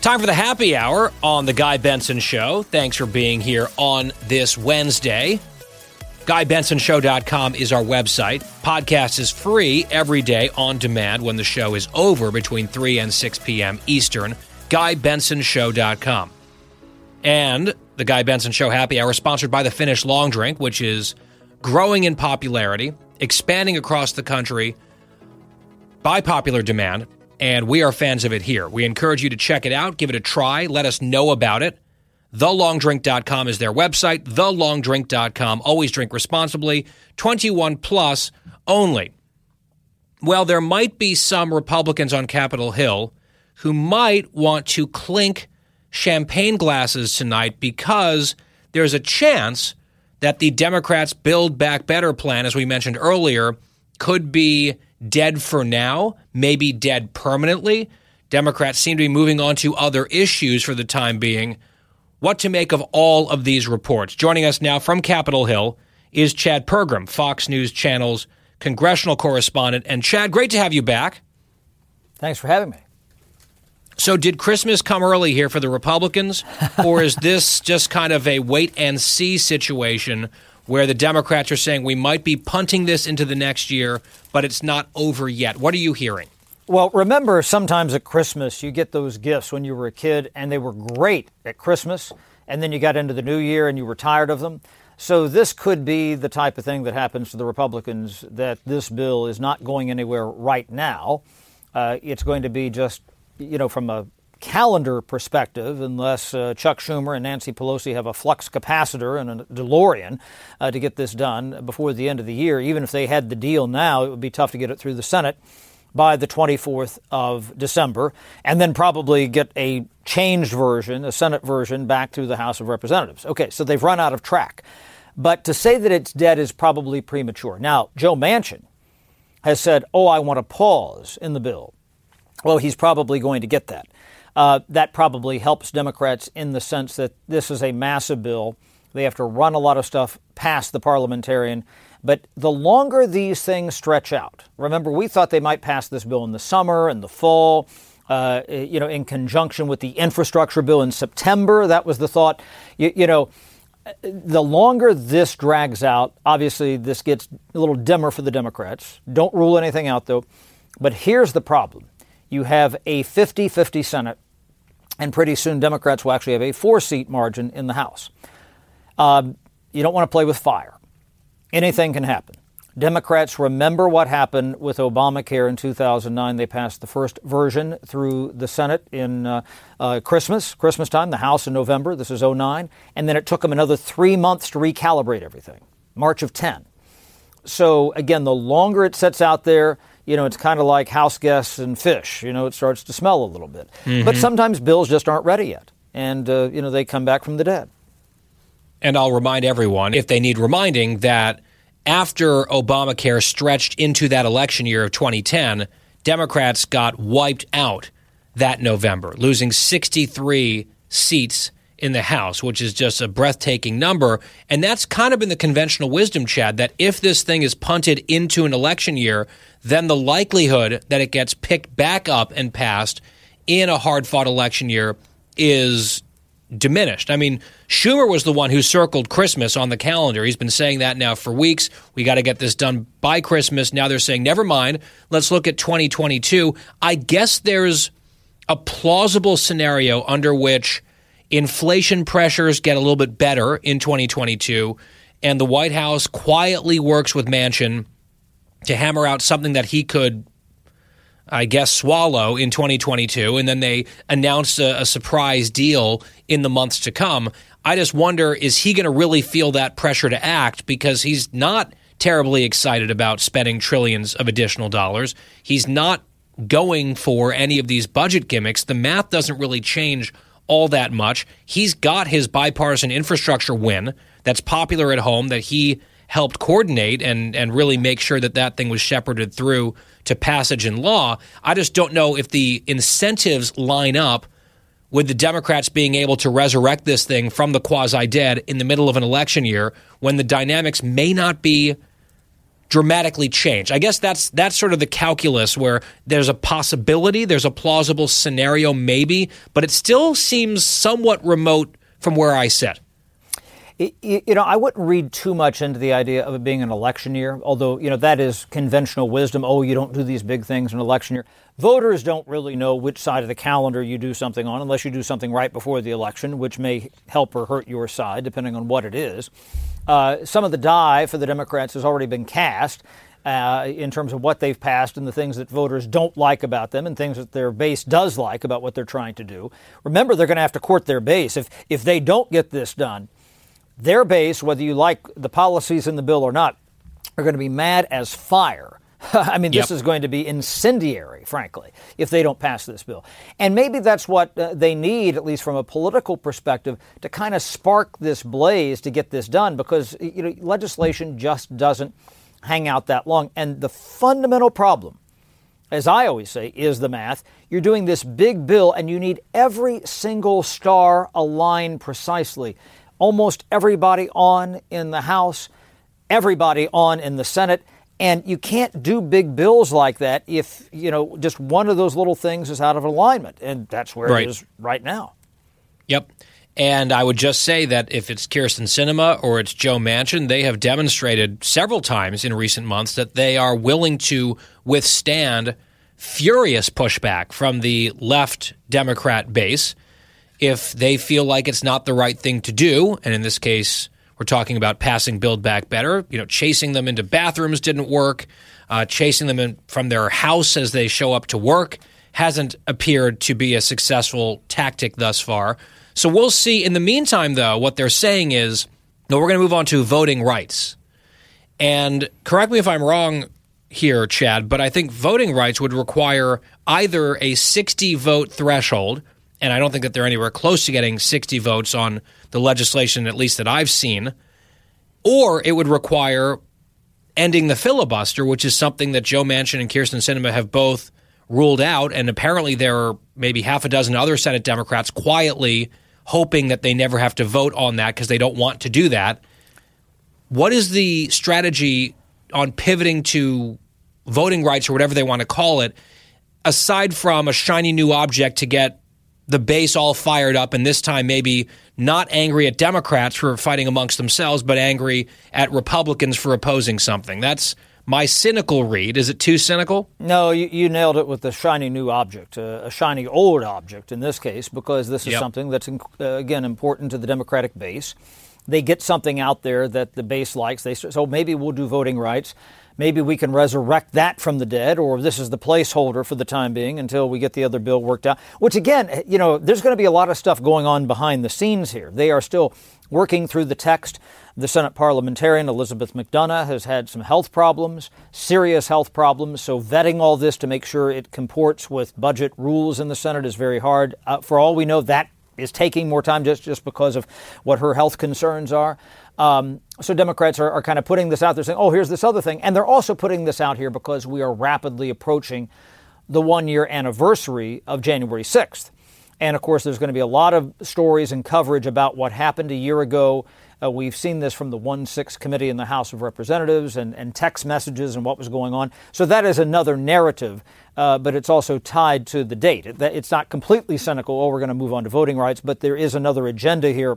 Time for the happy hour on the Guy Benson Show. Thanks for being here on this Wednesday. GuyBensonShow.com is our website. Podcast is free every day on demand when the show is over between 3 and 6 p.m. Eastern. GuyBensonShow.com. And the Guy Benson Show Happy Hour, sponsored by the Finnish Long Drink, which is growing in popularity, expanding across the country by popular demand, and we are fans of it here. We encourage you to check it out, give it a try, let us know about it. TheLongDrink.com is their website. TheLongDrink.com. Always drink responsibly. 21 plus only. Well, there might be some Republicans on Capitol Hill who might want to clink champagne glasses tonight because there's a chance that the Democrats' Build Back Better plan, as we mentioned earlier, could be dead for now, maybe dead permanently. Democrats seem to be moving on to other issues for the time being what to make of all of these reports. Joining us now from Capitol Hill is Chad Pergram, Fox News Channel's congressional correspondent. And Chad, great to have you back. Thanks for having me. So, did Christmas come early here for the Republicans, or is this just kind of a wait and see situation where the Democrats are saying we might be punting this into the next year, but it's not over yet? What are you hearing? Well, remember, sometimes at Christmas, you get those gifts when you were a kid, and they were great at Christmas, and then you got into the new year and you were tired of them. So, this could be the type of thing that happens to the Republicans that this bill is not going anywhere right now. Uh, it's going to be just, you know, from a calendar perspective, unless uh, Chuck Schumer and Nancy Pelosi have a flux capacitor and a DeLorean uh, to get this done before the end of the year. Even if they had the deal now, it would be tough to get it through the Senate by the 24th of December, and then probably get a changed version, a Senate version, back through the House of Representatives. Okay, so they've run out of track. But to say that it's dead is probably premature. Now, Joe Manchin has said, Oh, I want a pause in the bill. Well, he's probably going to get that. Uh, that probably helps Democrats in the sense that this is a massive bill. They have to run a lot of stuff past the parliamentarian but the longer these things stretch out, remember, we thought they might pass this bill in the summer and the fall. Uh, you know, in conjunction with the infrastructure bill in September, that was the thought. You, you know, the longer this drags out, obviously this gets a little dimmer for the Democrats. Don't rule anything out, though. But here's the problem you have a 50 50 Senate, and pretty soon Democrats will actually have a four seat margin in the House. Um, you don't want to play with fire anything can happen. Democrats remember what happened with Obamacare in 2009. They passed the first version through the Senate in uh, uh, Christmas, Christmas time, the House in November. This is 09. And then it took them another three months to recalibrate everything, March of 10. So again, the longer it sits out there, you know, it's kind of like house guests and fish. You know, it starts to smell a little bit. Mm-hmm. But sometimes bills just aren't ready yet. And, uh, you know, they come back from the dead. And I'll remind everyone, if they need reminding, that after Obamacare stretched into that election year of 2010, Democrats got wiped out that November, losing 63 seats in the House, which is just a breathtaking number. And that's kind of been the conventional wisdom, Chad, that if this thing is punted into an election year, then the likelihood that it gets picked back up and passed in a hard fought election year is diminished. I mean, Schumer was the one who circled Christmas on the calendar. He's been saying that now for weeks. We got to get this done by Christmas. Now they're saying, never mind, let's look at 2022. I guess there's a plausible scenario under which inflation pressures get a little bit better in 2022, and the White House quietly works with Manchin to hammer out something that he could I guess, swallow in 2022, and then they announced a, a surprise deal in the months to come. I just wonder is he going to really feel that pressure to act because he's not terribly excited about spending trillions of additional dollars. He's not going for any of these budget gimmicks. The math doesn't really change all that much. He's got his bipartisan infrastructure win that's popular at home that he helped coordinate and and really make sure that that thing was shepherded through to passage in law. I just don't know if the incentives line up with the Democrats being able to resurrect this thing from the quasi dead in the middle of an election year when the dynamics may not be dramatically change. I guess that's that's sort of the calculus where there's a possibility, there's a plausible scenario maybe, but it still seems somewhat remote from where I sit. you know, I wouldn't read too much into the idea of it being an election year, although, you know, that is conventional wisdom. Oh, you don't do these big things in an election year. Voters don't really know which side of the calendar you do something on unless you do something right before the election, which may help or hurt your side, depending on what it is. Uh, some of the die for the Democrats has already been cast. Uh, in terms of what they've passed and the things that voters don't like about them and things that their base does like about what they're trying to do. Remember, they're going to have to court their base. If, if they don't get this done, their base, whether you like the policies in the bill or not, are going to be mad as fire. I mean, this is going to be incendiary, frankly, if they don't pass this bill. And maybe that's what uh, they need, at least from a political perspective, to kind of spark this blaze to get this done, because you know legislation just doesn't hang out that long. And the fundamental problem, as I always say, is the math. You're doing this big bill, and you need every single star aligned precisely almost everybody on in the House, everybody on in the Senate. And you can't do big bills like that if, you know, just one of those little things is out of alignment. And that's where right. it is right now. Yep. And I would just say that if it's Kyrsten Sinema or it's Joe Manchin, they have demonstrated several times in recent months that they are willing to withstand furious pushback from the left Democrat base if they feel like it's not the right thing to do, and in this case, we're talking about passing Build Back Better. You know, chasing them into bathrooms didn't work. Uh, chasing them in, from their house as they show up to work hasn't appeared to be a successful tactic thus far. So we'll see. In the meantime, though, what they're saying is, no, we're going to move on to voting rights. And correct me if I'm wrong here, Chad, but I think voting rights would require either a 60 vote threshold and I don't think that they're anywhere close to getting 60 votes on the legislation, at least that I've seen, or it would require ending the filibuster, which is something that Joe Manchin and Kyrsten Sinema have both ruled out. And apparently, there are maybe half a dozen other Senate Democrats quietly hoping that they never have to vote on that because they don't want to do that. What is the strategy on pivoting to voting rights or whatever they want to call it, aside from a shiny new object to get the base all fired up, and this time maybe not angry at Democrats for fighting amongst themselves, but angry at Republicans for opposing something. That's my cynical read. Is it too cynical? No, you, you nailed it with the shiny new object, uh, a shiny old object in this case, because this is yep. something that's, uh, again, important to the Democratic base. They get something out there that the base likes. They so maybe we'll do voting rights maybe we can resurrect that from the dead, or this is the placeholder for the time being until we get the other bill worked out. Which, again, you know, there's going to be a lot of stuff going on behind the scenes here. They are still working through the text. The Senate parliamentarian Elizabeth McDonough has had some health problems, serious health problems. So, vetting all this to make sure it comports with budget rules in the Senate is very hard. Uh, for all we know, that is taking more time just, just because of what her health concerns are. Um, so Democrats are, are kind of putting this out there saying, oh, here's this other thing. And they're also putting this out here because we are rapidly approaching the one year anniversary of January 6th. And of course, there's going to be a lot of stories and coverage about what happened a year ago. Uh, we've seen this from the 1 6 committee in the House of Representatives and, and text messages and what was going on. So that is another narrative, uh, but it's also tied to the date. It, it's not completely cynical, oh, we're going to move on to voting rights, but there is another agenda here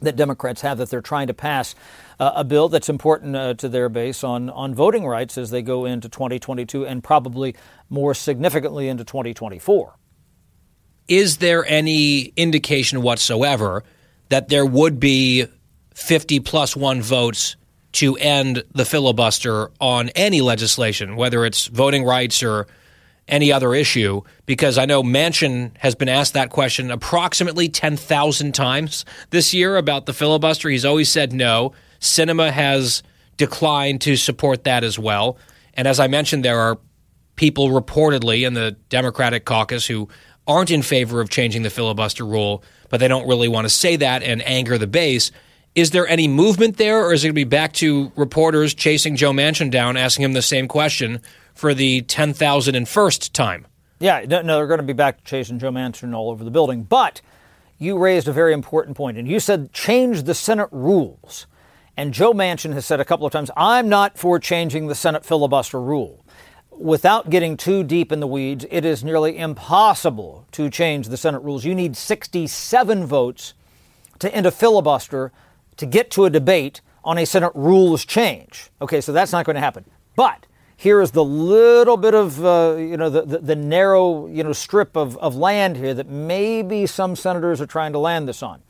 that Democrats have that they're trying to pass uh, a bill that's important uh, to their base on, on voting rights as they go into 2022 and probably more significantly into 2024. Is there any indication whatsoever that there would be 50 plus one votes to end the filibuster on any legislation, whether it's voting rights or any other issue? Because I know Manchin has been asked that question approximately 10,000 times this year about the filibuster. He's always said no. Sinema has declined to support that as well. And as I mentioned, there are people reportedly in the Democratic caucus who aren't in favor of changing the filibuster rule, but they don't really want to say that and anger the base. Is there any movement there, or is it going to be back to reporters chasing Joe Manchin down, asking him the same question for the 10,001st time. Yeah, no, they're going to be back chasing Joe Manchin all over the building. But you raised a very important point, and you said change the Senate rules. And Joe Manchin has said a couple of times, I'm not for changing the Senate filibuster rule. Without getting too deep in the weeds, it is nearly impossible to change the Senate rules. You need 67 votes to end a filibuster to get to a debate on a Senate rules change. Okay, so that's not going to happen. But here is the little bit of uh, you know the, the, the, narrow you know strip of, of land here that maybe some senators are trying to land this on.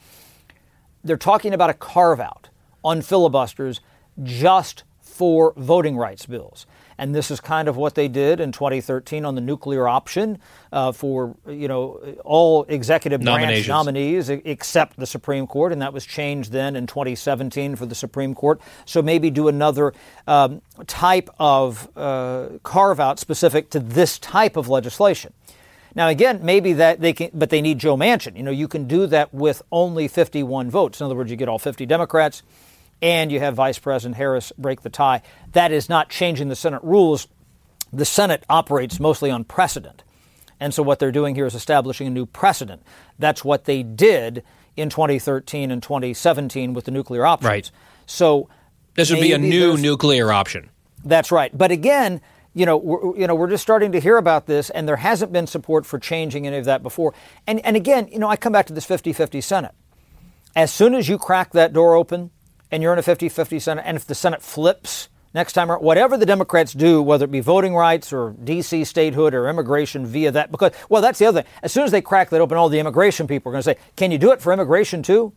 They're talking about a carve out on filibusters just for voting rights bills. And this is kind of what they did in 2013 on the nuclear option uh, for you know all executive branch nominees except the Supreme Court, and that was changed then in 2017 for the Supreme Court. So maybe do another um, type of uh, carve out specific to this type of legislation. Now, again, maybe that they can, but they need Joe Manchin. You know, you can do that with only 51 votes. In other words, you get all 50 Democrats and you have Vice President Harris break the tie. That is not changing the Senate rules. The Senate operates mostly on precedent. And so what they're doing here is establishing a new precedent. That's what they did in 2013 and 2017 with the nuclear options. Right. So this would be a new nuclear option. That's right. But again, you know, we're, you know, we're just starting to hear about this, and there hasn't been support for changing any of that before. And, and again, you know, I come back to this 50 50 Senate. As soon as you crack that door open, and you're in a 50 50 Senate, and if the Senate flips next time around, whatever the Democrats do, whether it be voting rights or D.C. statehood or immigration via that, because, well, that's the other thing. As soon as they crack that open, all the immigration people are going to say, can you do it for immigration too?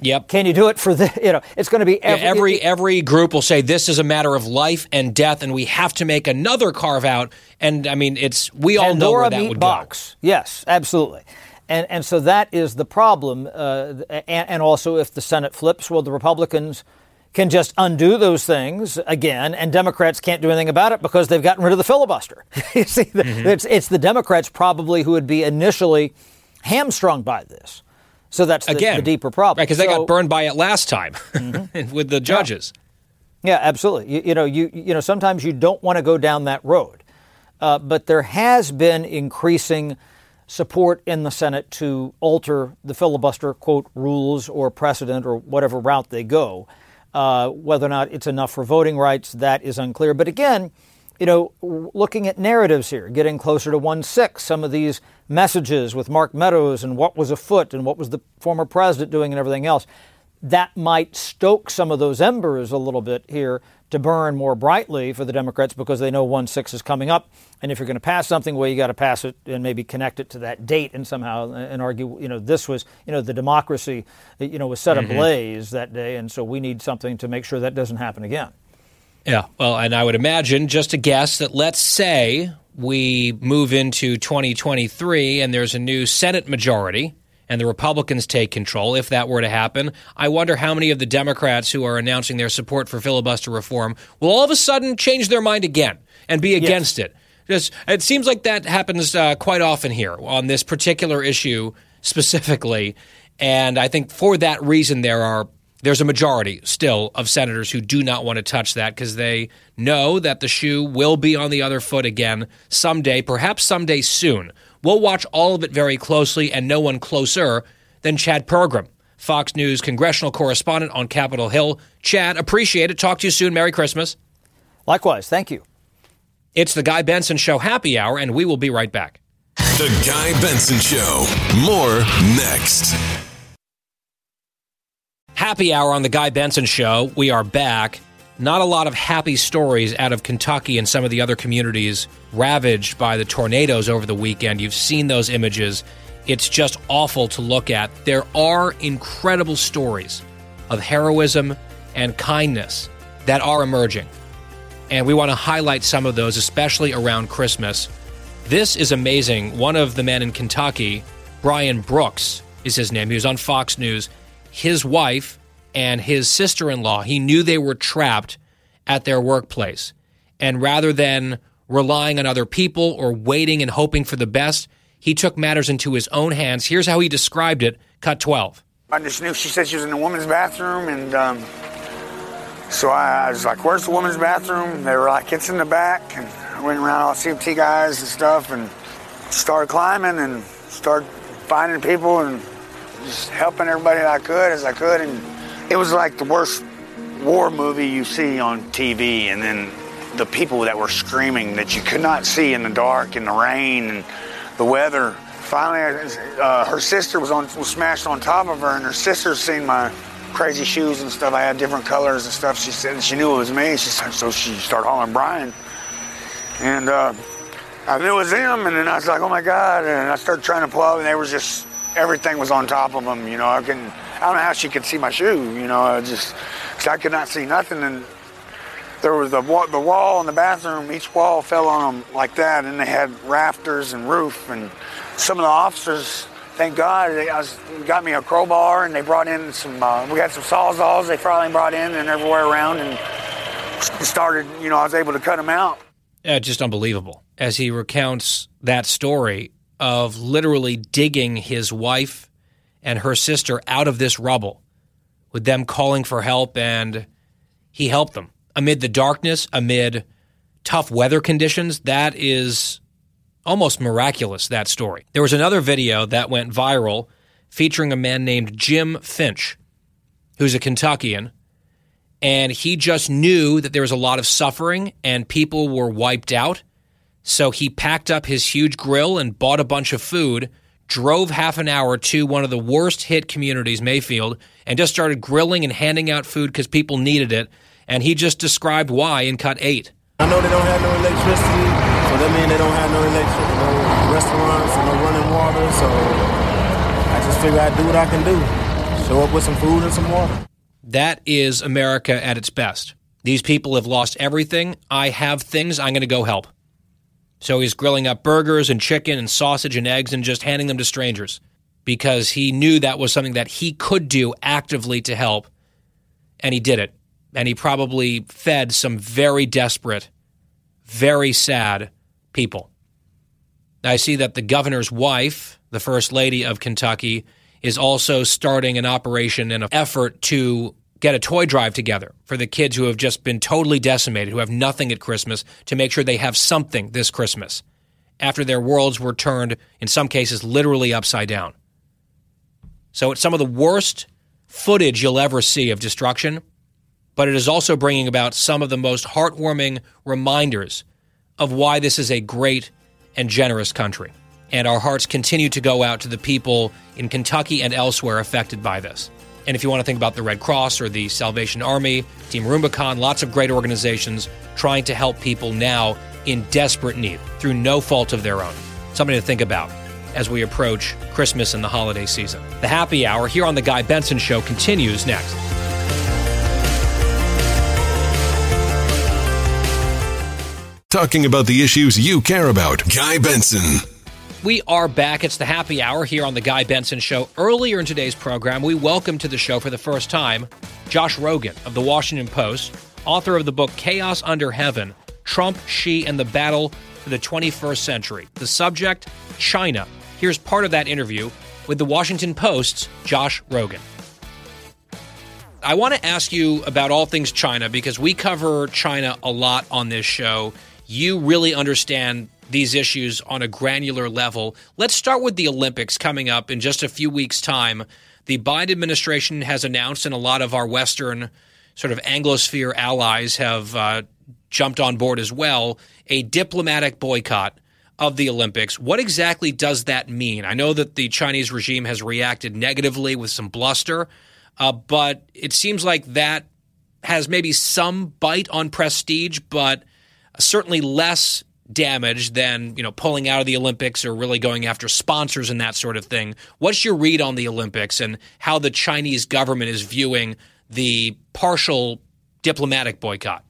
Yep. Can you do it for the, you know, it's going to be every, yeah, every, every group will say this is a matter of life and death and we have to make another carve out. And I mean, it's, we all know where that would box. go. Yes, absolutely. And, and so that is the problem. Uh, and, and also, if the Senate flips, well, the Republicans can just undo those things again, and Democrats can't do anything about it because they've gotten rid of the filibuster. you see, mm-hmm. it's, it's the Democrats probably who would be initially hamstrung by this. So that's the, again, the deeper problem. Right, because so, they got burned by it last time mm-hmm. with the judges. Yeah, yeah absolutely. You, you, know, you, you know, sometimes you don't want to go down that road. Uh, but there has been increasing support in the Senate to alter the filibuster, quote, rules or precedent or whatever route they go. Uh, whether or not it's enough for voting rights, that is unclear. But again, you know, looking at narratives here, getting closer to 1 6, some of these messages with Mark Meadows and what was afoot and what was the former president doing and everything else, that might stoke some of those embers a little bit here to burn more brightly for the Democrats because they know 1 6 is coming up. And if you're going to pass something, well, you got to pass it and maybe connect it to that date and somehow and argue, you know, this was, you know, the democracy, you know, was set mm-hmm. ablaze that day. And so we need something to make sure that doesn't happen again. Yeah. Well, and I would imagine, just a guess, that let's say we move into 2023 and there's a new Senate majority and the Republicans take control, if that were to happen, I wonder how many of the Democrats who are announcing their support for filibuster reform will all of a sudden change their mind again and be against yes. it. Just, it seems like that happens uh, quite often here on this particular issue specifically, and I think for that reason there are there's a majority still of senators who do not want to touch that because they know that the shoe will be on the other foot again someday, perhaps someday soon. We'll watch all of it very closely, and no one closer than Chad Pergram, Fox News congressional correspondent on Capitol Hill. Chad, appreciate it. Talk to you soon. Merry Christmas. Likewise. Thank you. It's the Guy Benson Show happy hour, and we will be right back. The Guy Benson Show. More next. Happy hour on the Guy Benson Show. We are back. Not a lot of happy stories out of Kentucky and some of the other communities ravaged by the tornadoes over the weekend. You've seen those images. It's just awful to look at. There are incredible stories of heroism and kindness that are emerging. And we want to highlight some of those, especially around Christmas. This is amazing. One of the men in Kentucky, Brian Brooks is his name. He was on Fox News. His wife and his sister in law, he knew they were trapped at their workplace. And rather than relying on other people or waiting and hoping for the best, he took matters into his own hands. Here's how he described it. Cut 12. I just knew she said she was in the woman's bathroom, and um, so I, I, was like, Where's the woman's bathroom? They were like, It's in the back. And I went around all CMT guys and stuff and started climbing and started finding people and just helping everybody that I could as I could. And it was like the worst war movie you see on TV, and then the people that were screaming that you could not see in the dark, in the rain, and the weather. Finally, uh, her sister was on was smashed on top of her, and her sister seen my crazy shoes and stuff. I had different colors and stuff. She said she knew it was me. She said, so she started hollering Brian, and uh, I knew it was them. And then I was like, oh my god! And I started trying to pull out, and they were just everything was on top of them. You know, I can I don't know how she could see my shoe. You know, I just cause I could not see nothing. And there was the the wall in the bathroom. Each wall fell on them like that, and they had rafters and roof. And some of the officers, thank God, they was, got me a crowbar, and they brought in some. Uh, we got some sawzalls. They finally brought in and everywhere around, and started. You know, I was able to cut them out. Just unbelievable. As he recounts that story of literally digging his wife and her sister out of this rubble with them calling for help, and he helped them amid the darkness, amid tough weather conditions. That is almost miraculous, that story. There was another video that went viral featuring a man named Jim Finch, who's a Kentuckian. And he just knew that there was a lot of suffering and people were wiped out. So he packed up his huge grill and bought a bunch of food, drove half an hour to one of the worst hit communities, Mayfield, and just started grilling and handing out food because people needed it. And he just described why in cut eight. I know they don't have no electricity, so that means they don't have no electric, no restaurants, no running water. So I just figure I'd do what I can do. Show up with some food and some water. That is America at its best. These people have lost everything. I have things. I'm going to go help. So he's grilling up burgers and chicken and sausage and eggs and just handing them to strangers because he knew that was something that he could do actively to help. And he did it. And he probably fed some very desperate, very sad people. I see that the governor's wife, the first lady of Kentucky, is also starting an operation and an effort to get a toy drive together for the kids who have just been totally decimated, who have nothing at Christmas, to make sure they have something this Christmas after their worlds were turned, in some cases, literally upside down. So it's some of the worst footage you'll ever see of destruction, but it is also bringing about some of the most heartwarming reminders of why this is a great and generous country. And our hearts continue to go out to the people in Kentucky and elsewhere affected by this. And if you want to think about the Red Cross or the Salvation Army, Team Rubicon, lots of great organizations trying to help people now in desperate need through no fault of their own. Something to think about as we approach Christmas and the holiday season. The happy hour here on The Guy Benson Show continues next. Talking about the issues you care about. Guy Benson. We are back. It's the happy hour here on The Guy Benson Show. Earlier in today's program, we welcome to the show for the first time Josh Rogin of The Washington Post, author of the book Chaos Under Heaven Trump, Xi, and the Battle for the 21st Century. The subject China. Here's part of that interview with The Washington Post's Josh Rogin. I want to ask you about all things China because we cover China a lot on this show. You really understand these issues on a granular level. Let's start with the Olympics coming up in just a few weeks' time. The Biden administration has announced, and a lot of our Western sort of Anglosphere allies have uh, jumped on board as well, a diplomatic boycott of the Olympics. What exactly does that mean? I know that the Chinese regime has reacted negatively with some bluster, uh, but it seems like that has maybe some bite on prestige, but certainly less damage than you know pulling out of the Olympics or really going after sponsors and that sort of thing. What's your read on the Olympics and how the Chinese government is viewing the partial diplomatic boycott?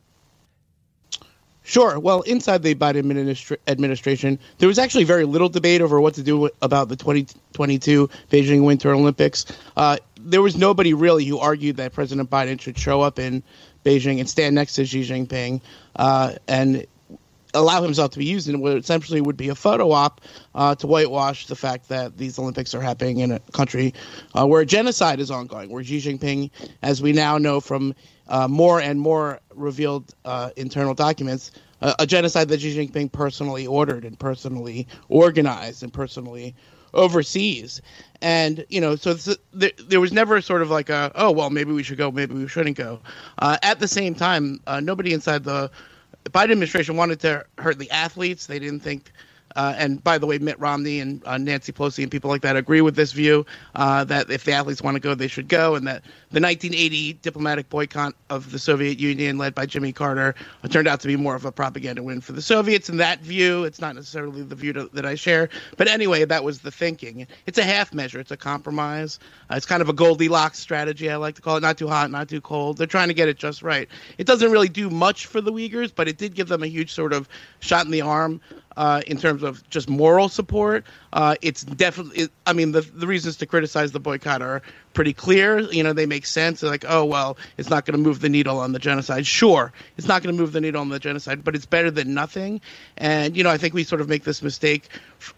Sure. Well, inside the Biden administra- administration, there was actually very little debate over what to do about the 2022 Beijing Winter Olympics. Uh, there was nobody really who argued that President Biden should show up in Beijing and stand next to Xi Jinping uh, and allow himself to be used in what essentially would be a photo op uh, to whitewash the fact that these Olympics are happening in a country uh, where genocide is ongoing, where Xi Jinping, as we now know from uh, more and more revealed uh, internal documents, uh, a genocide that Xi Jinping personally ordered and personally organized and personally oversees. And, you know, so there, there, was never sort of like a, oh, well, maybe we should go, maybe we shouldn't go. Uh, at the same time, nobody inside the the Biden administration wanted to hurt the athletes. They didn't think uh, and by the way, Mitt Romney and uh, Nancy Pelosi and people like that agree with this view uh, that if the athletes want to go, they should go, and that the 1980 diplomatic boycott of the Soviet Union, led by Jimmy Carter, uh, turned out to be more of a propaganda win for the Soviets. In that view, it's not necessarily the view to, that I share, but anyway, that was the thinking. It's a half measure. It's a compromise. Uh, it's kind of a Goldilocks strategy, I like to call it. Not too hot, not too cold. They're trying to get it just right. It doesn't really do much for the Uyghurs, but it did give them a huge sort of shot in the arm uh, in terms of just moral support. Uh, it's definitely, it, I mean, the, the reasons to criticize the boycott are pretty clear. You know, they make sense. They're like, oh, well, it's not going to move the needle on the genocide. Sure, it's not going to move the needle on the genocide, but it's better than nothing. And, you know, I think we sort of make this mistake,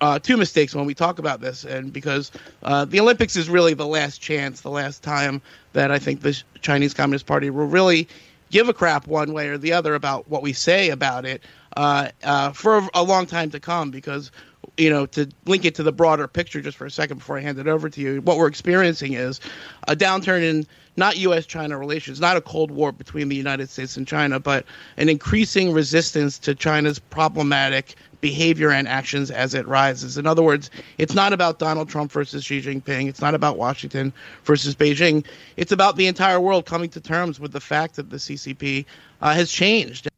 uh, two mistakes when we talk about this. And because uh, the Olympics is really the last chance, the last time that I think the Chinese Communist Party will really give a crap one way or the other about what we say about it uh, uh, for a long time to come because you know to link it to the broader picture just for a second before i hand it over to you what we're experiencing is a downturn in not us-china relations not a cold war between the united states and china but an increasing resistance to china's problematic behavior and actions as it rises. In other words, it's not about Donald Trump versus Xi Jinping. It's not about Washington versus Beijing. It's about the entire world coming to terms with the fact that the CCP uh, has changed.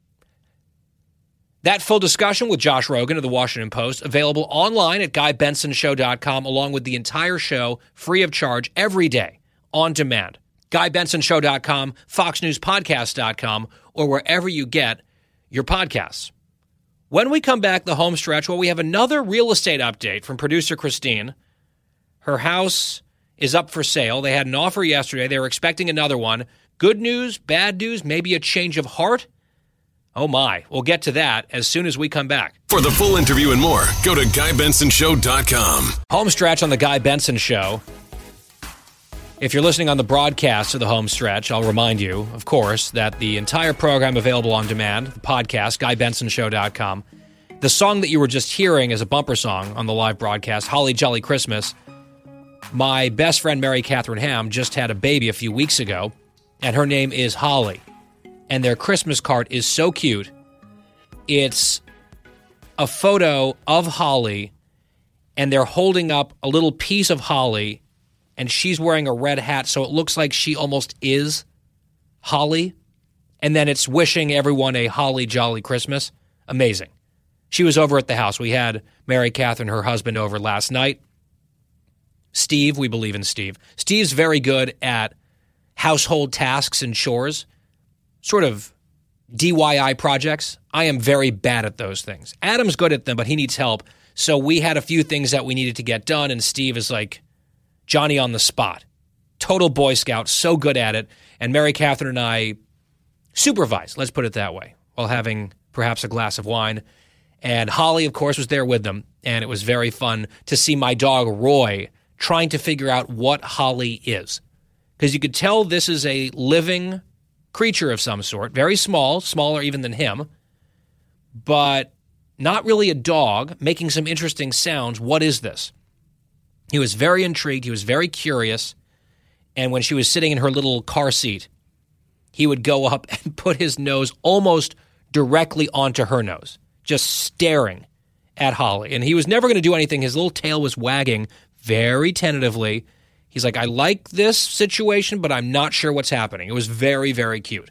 That full discussion with Josh Rogin of the Washington Post available online at GuyBensonShow.com, along with the entire show free of charge every day on demand. GuyBensonShow.com, FoxNewsPodcast.com, or wherever you get your podcasts. When we come back, the home stretch, well, we have another real estate update from producer Christine. Her house is up for sale. They had an offer yesterday. They were expecting another one. Good news, bad news, maybe a change of heart. Oh my, we'll get to that as soon as we come back. For the full interview and more, go to GuyBensonShow.com. Home stretch on the Guy Benson Show. If you're listening on the broadcast of the home stretch, I'll remind you, of course, that the entire program available on demand, the podcast, GuyBensonShow.com. The song that you were just hearing is a bumper song on the live broadcast, Holly Jolly Christmas. My best friend Mary Catherine Ham just had a baby a few weeks ago, and her name is Holly. And their Christmas card is so cute. It's a photo of Holly, and they're holding up a little piece of Holly and she's wearing a red hat, so it looks like she almost is Holly. And then it's wishing everyone a holly jolly Christmas. Amazing. She was over at the house. We had Mary Catherine, her husband, over last night. Steve, we believe in Steve. Steve's very good at household tasks and chores, sort of DIY projects. I am very bad at those things. Adam's good at them, but he needs help. So we had a few things that we needed to get done, and Steve is like, Johnny on the spot. Total Boy Scout, so good at it. And Mary Catherine and I supervised, let's put it that way, while having perhaps a glass of wine. And Holly, of course, was there with them. And it was very fun to see my dog, Roy, trying to figure out what Holly is. Because you could tell this is a living creature of some sort, very small, smaller even than him, but not really a dog, making some interesting sounds. What is this? He was very intrigued. He was very curious. And when she was sitting in her little car seat, he would go up and put his nose almost directly onto her nose, just staring at Holly. And he was never going to do anything. His little tail was wagging very tentatively. He's like, I like this situation, but I'm not sure what's happening. It was very, very cute.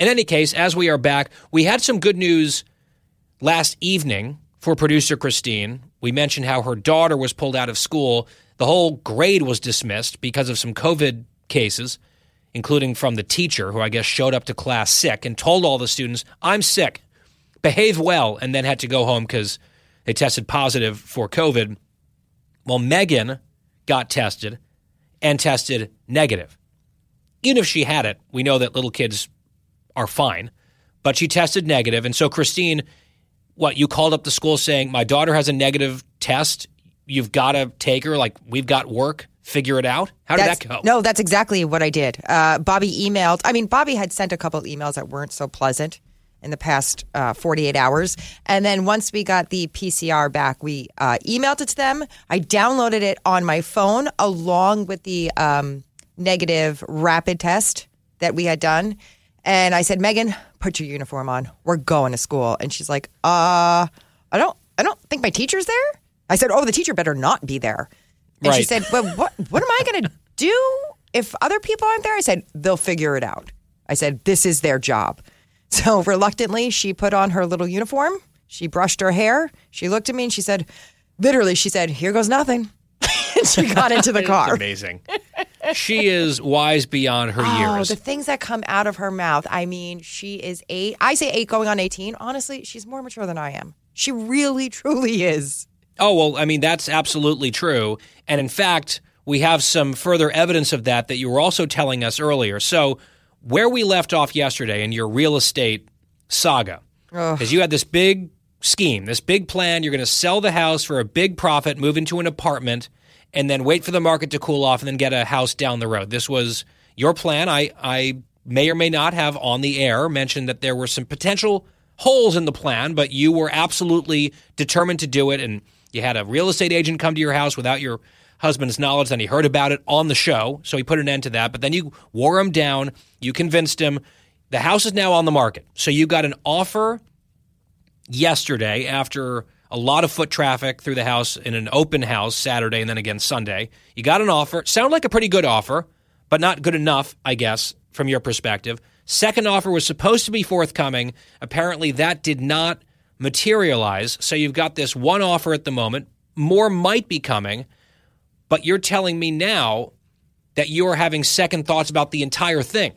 In any case, as we are back, we had some good news last evening for producer Christine. We mentioned how her daughter was pulled out of school. The whole grade was dismissed because of some COVID cases, including from the teacher, who I guess showed up to class sick and told all the students, I'm sick, behave well, and then had to go home because they tested positive for COVID. Well, Megan got tested and tested negative. Even if she had it, we know that little kids are fine, but she tested negative, And so Christine what you called up the school saying my daughter has a negative test. You've got to take her. Like we've got work. Figure it out. How did that's, that go? No that's exactly what i did. Uh, bobby emailed i mean bobby had sent a couple of emails that weren't so pleasant in the past uh, 48 hours and then once we got the pcr back we uh, emailed it to them i downloaded it on my phone along with the um, negative rapid test that we had done and I said, Megan, put your uniform on. We're going to school. And she's like, uh, I don't I don't think my teacher's there. I said, oh, the teacher better not be there. And she said, well, what, what am I going to do if other people aren't there? I said, they'll figure it out. I said, this is their job. So reluctantly, she put on her little uniform. She brushed her hair. She looked at me and she said, literally, she said, here goes nothing. and she got into the car. amazing. she is wise beyond her Oh, years. the things that come out of her mouth. I mean, she is eight. I say eight going on 18. Honestly, she's more mature than I am. She really, truly is. Oh, well, I mean, that's absolutely true. And in fact, we have some further evidence of that that you were also telling us earlier. So, where we left off yesterday in your real estate saga, because you had this big scheme, this big plan. You're going to sell the house for a big profit, move into an apartment, and then wait for the market to cool off and then get a house down the road. This was your plan. I, I may or may not have on the air mentioned that there were some potential holes in the plan, but you were absolutely determined to do it. And you had a real estate agent come to your house without your husband's knowledge. Then he heard about it on the show, so he put an end to that. But then you wore him down. You convinced him. The house is now on the market. So you got an offer yesterday after a lot of foot traffic through the house in an open house Saturday and then again Sunday. You got an offer. Sound like a pretty good offer, but not good enough, I guess, from your perspective. Second offer was supposed to be forthcoming. Apparently, that did not materialize. So you've got this one offer at the moment. More might be coming, but you're telling me now that you're having second thoughts about the entire thing.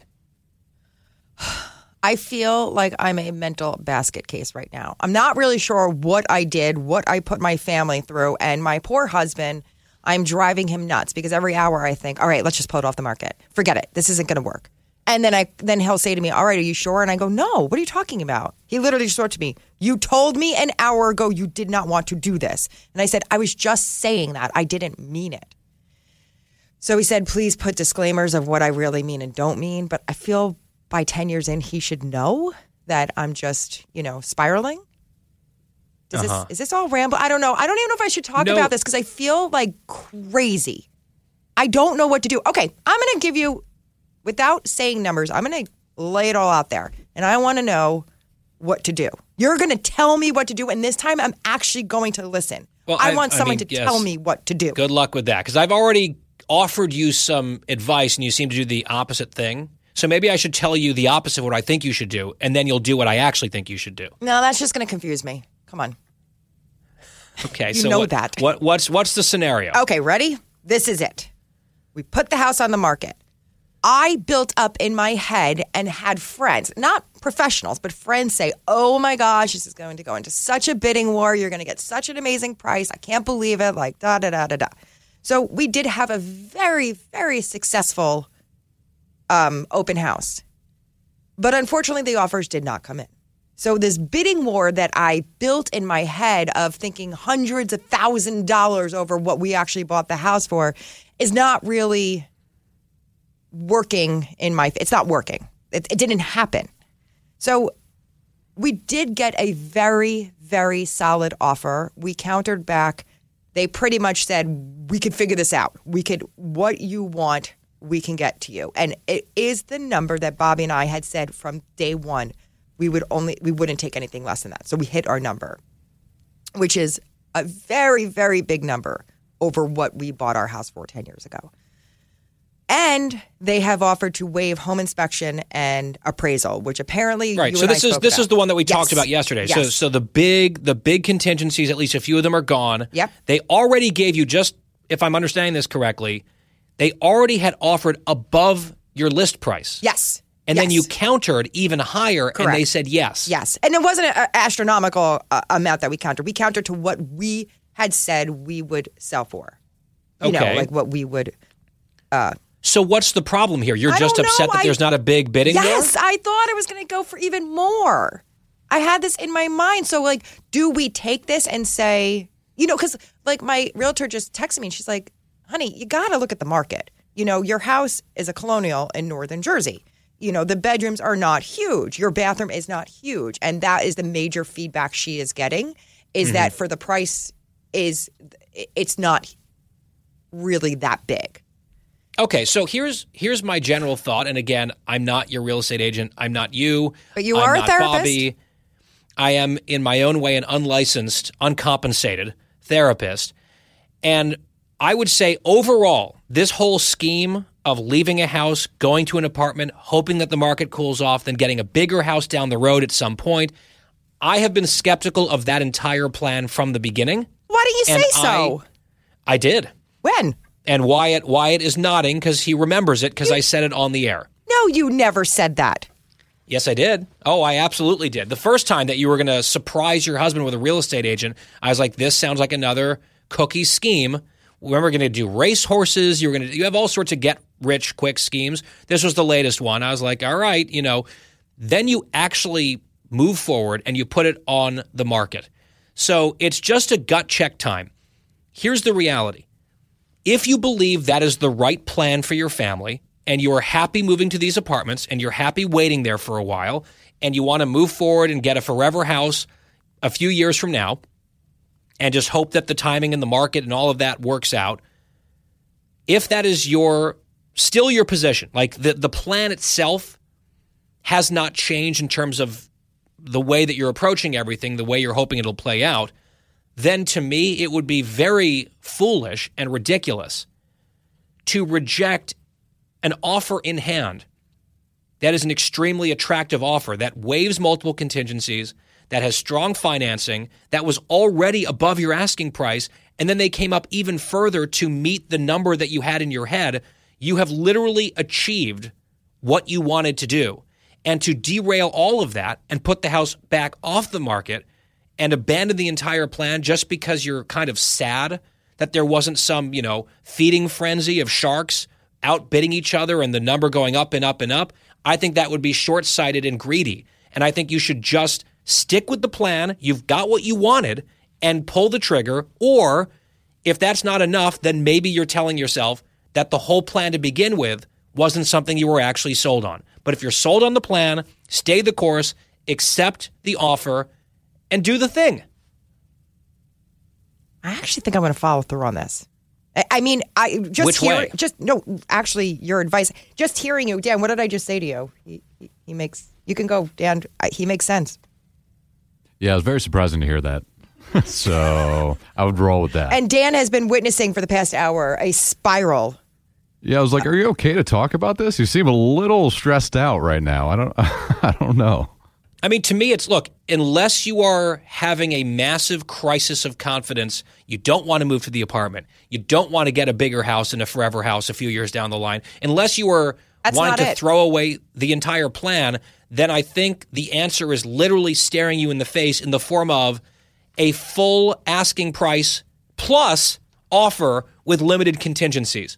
I feel like I'm a mental basket case right now. I'm not really sure what I did, what I put my family through, and my poor husband. I'm driving him nuts because every hour I think, all right, let's just pull it off the market. Forget it. This isn't going to work. And then I then he'll say to me, "All right, are you sure?" And I go, "No. What are you talking about?" He literally just wrote to me, "You told me an hour ago you did not want to do this." And I said, "I was just saying that. I didn't mean it." So he said, "Please put disclaimers of what I really mean and don't mean." But I feel by 10 years in he should know that I'm just, you know, spiraling. Does Uh-huh. this is this all ramble? I don't know. I don't even know if I should talk No. about this because I feel like crazy. I don't know what to do. Okay, I'm going to give you without saying numbers. I'm going to lay it all out there, and I want to know what to do. You're going to tell me what to do, and this time I'm actually going to listen. Well, I, I- want I someone mean, to yes. tell me what to do. Good luck with that because I've already offered you some advice and you seem to do the opposite thing. So maybe I should tell you the opposite of what I think you should do, and then you'll do what I actually think you should do. No, that's just going to confuse me. Come on. Okay, You so know what, that. What what's what's the scenario? Okay, ready? This is it. We put the house on the market. I built up in my head and had friends, not professionals, but friends say, Oh my gosh, this is going to go into such a bidding war. You're going to get such an amazing price. I can't believe it. Like, da, da, da, da, da. So we did have a very, very successful um, open house. But unfortunately, the offers did not come in. So this bidding war that I built in my head of thinking hundreds of thousand dollars over what we actually bought the house for is not really working in my it's not working. It, it didn't happen. So we did get a very very solid offer. We countered back. They pretty much said we could figure this out. We could what you want we can get to you. And it is the number that Bobby and I had said from day 1 we would only we wouldn't take anything less than that. So we hit our number, which is a very very big number over what we bought our house for 10 years ago. And they have offered to waive home inspection and appraisal, which apparently Right. you So and I this is this about. is the one that we Yes. talked about yesterday. So Yes. so the big the big contingencies, at least a few of them are gone. Yep. They already gave you just if I'm understanding this correctly, they already had offered above your list price. Yes. And then you countered even higher and they said yes. Yes. And it wasn't an astronomical uh, amount that we countered. We countered to what we had said we would sell for. You know, like what we would. Uh, So what's the problem here? You're I just upset know. that I- there's not a big bidding yes, war? I thought I was going to go for even more. I had this in my mind. So, like, do we take this and say, you know, because like my realtor just texted me and she's like, honey, you got to look at the market. You know, your house is a colonial in northern Jersey. You know, the bedrooms are not huge. Your bathroom is not huge. And that is the major feedback she is getting is Mm-hmm. that for the price is it's not really that big. Okay, so here's here's my general thought, and again, I'm not your real estate agent. I'm not you. But you I'm are a therapist. Bobby. I am, in my own way, an unlicensed, uncompensated therapist. And I would say overall, this whole scheme of leaving a house, going to an apartment, hoping that the market cools off, then getting a bigger house down the road at some point, I have been skeptical of that entire plan from the beginning. Why didn't you say so? I, I did. when? And Wyatt Wyatt is nodding because he remembers it because I said it on the air. No, you never said that. Yes, I did. Oh, I absolutely did. The first time that you were going to surprise your husband with a real estate agent, I was like, this sounds like another cookie scheme. We were going to do race horses. You were going to, you have all sorts of get rich quick schemes. This was the latest one. I was like, all right, you know, then you actually move forward and you put it on the market. So it's just a gut check time. Here's the reality if you believe that is the right plan for your family and you are happy moving to these apartments and you're happy waiting there for a while and you want to move forward and get a forever house a few years from now and just hope that the timing and the market and all of that works out if that is your still your position like the the plan itself has not changed in terms of the way that you're approaching everything the way you're hoping it'll play out then to me it would be very foolish and ridiculous to reject an offer in hand that is an extremely attractive offer that waives multiple contingencies, that has strong financing, that was already above your asking price, and then they came up even further to meet the number that you had in your head. You have literally achieved what you wanted to do. And to derail all of that and put the house back off the market and abandon the entire plan just because you're kind of sad that there wasn't some, you know, feeding frenzy of sharks outbidding each other and the number going up and up and up, I think that would be short sighted and greedy. And I think you should just stick with the plan. You've got what you wanted and pull the trigger. Or if that's not enough, then maybe you're telling yourself that the whole plan to begin with wasn't something you were actually sold on. But if you're sold on the plan, stay the course, accept the offer, and do the thing. I actually think I'm going to follow through on this. I- I mean, I just Which hear, way? just no. Actually, your advice. Just hearing you, Dan. What did I just say to you? He, he, he makes. You can go, Dan. I, he makes sense. Yeah, it was very surprising to hear that. so I would roll with that. And Dan has been witnessing for the past hour a spiral. yeah, I was like, "Are you okay to talk about this? You seem a little stressed out right now. I don't, I don't know." I mean, to me, it's look, unless you are having a massive crisis of confidence, you don't want to move to the apartment. You don't want to get a bigger house and a forever house a few years down the line. Unless you are That's wanting to it. throw away the entire plan, then I think the answer is literally staring you in the face in the form of a full asking price plus offer with limited contingencies.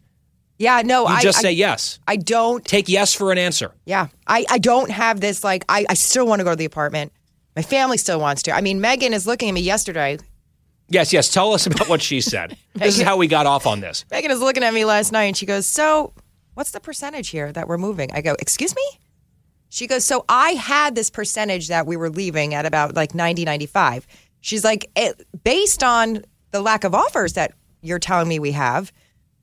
Yeah, no, You I just I- say yes. I don't Take yes for an answer. Yeah, I, I don't have this like I, I still want to go to the apartment. My family still wants to. I mean, Megan is looking at me yesterday. Yes, yes. Tell us about what she said. this is how we got off on this. Megan is looking at me last night and she goes, "So, what's the percentage here that we're moving?" I go, "Excuse me?" She goes, "So I had this percentage that we were leaving at about like 90 95." She's like, it, "Based on the lack of offers that you're telling me we have,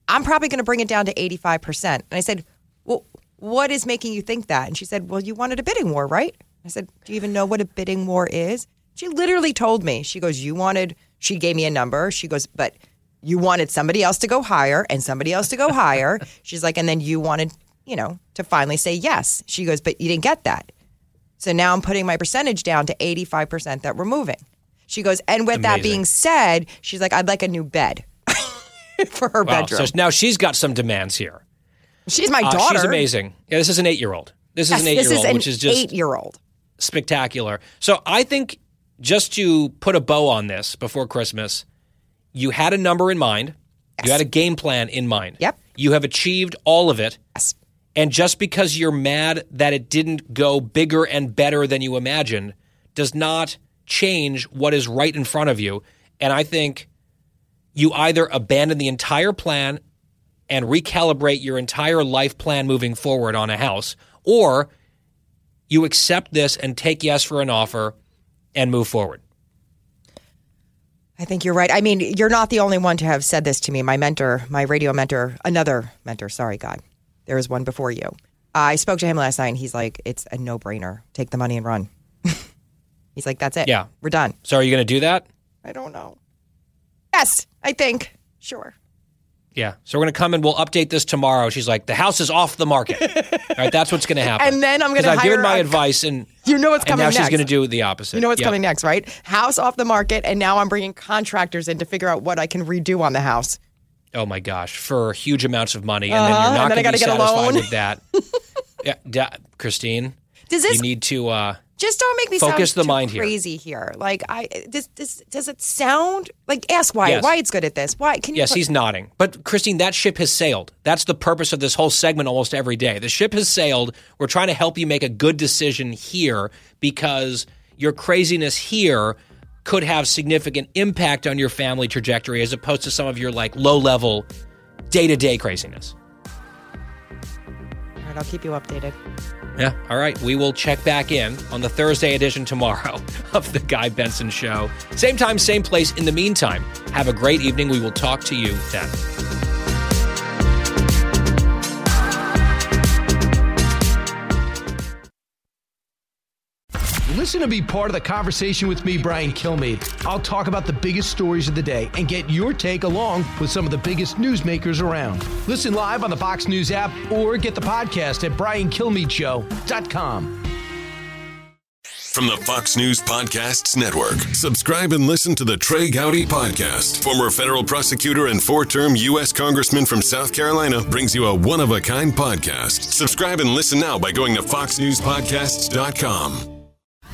I'm probably going to bring it down to 85%." And I said, "Well, what is making you think that?" And she said, "Well, you wanted a bidding war, right?" I said, "Do you even know what a bidding war is?" She literally told me. She goes, "You wanted." She gave me a number. She goes, "But you wanted somebody else to go higher and somebody else to go higher." She's like, "And then you wanted, you know, to finally say yes." She goes, "But you didn't get that." So now I'm putting my percentage down to 85% that we're moving. She goes, "And with that being said, she's like, I'd like a new bed for her Wow. bedroom." So now she's got some demands here. she's my Uh, daughter. she's amazing. Yeah, this is an eight-year-old. This is Yes, an eight-year-old, which is just eight-year-old. spectacular. So I think just to put a bow on this before Christmas, you had a number in mind. You had a game plan in mind. Yep. You have achieved all of it. Yes. And just because you're mad that it didn't go bigger and better than you imagined does not change what is right in front of you. And I think you either abandon the entire plan and recalibrate your entire life plan moving forward on a house, or you accept this and take yes for an offer and move forward. I think you're right. I mean, you're not the only one to have said this to me. My mentor, my radio mentor, another mentor, sorry, God, there was one before you. I spoke to him last night and he's like, it's a no brainer. Take the money and run. He's like, that's it. Yeah. We're done. So are you going to do that? I don't know. Yes, I think. Sure. Yeah. So we're going to come and we'll update this tomorrow. She's like, the house is off the market. All right. That's what's going to happen. And then I'm going to I've given my a- advice and You know what's coming now she's next. going to do the opposite. You know what's Yeah. coming next, right? House off the market, and now I'm bringing contractors in to figure out what I can redo on the house. Oh my gosh, for huge amounts of money, and Uh-huh, then you're not going to be gotta get a satisfied loan. with that. yeah, da- Christine, Does this you need to uh, just don't make me Focus sound the too mind crazy here. Like I, does, does does it sound like ask why Yes. Wyatt's good at this. Why can you? Yes, put- he's nodding. But Christine, that ship has sailed. That's the purpose of this whole segment almost every day. The ship has sailed. We're trying to help you make a good decision here because your craziness here could have significant impact on your family trajectory as opposed to some of your like low level day to day craziness. I'll keep you updated. Yeah. All right. We will check back in on the Thursday edition tomorrow of The Guy Benson Show. Same time, same place. In the meantime, have a great evening. We will talk to you then. Listen to be part of the conversation with me, Brian Kilmeade. I'll talk about the biggest stories of the day and get your take along with some of the biggest newsmakers around. Listen live on the Fox News app or get the podcast at briankilmeadshow.com. From the Fox News Podcasts Network, subscribe and listen to the Trey Gowdy Podcast. Former federal prosecutor and four term U.S. Congressman from South Carolina brings you a one of a kind podcast. Subscribe and listen now by going to FoxNewsPodcasts.com.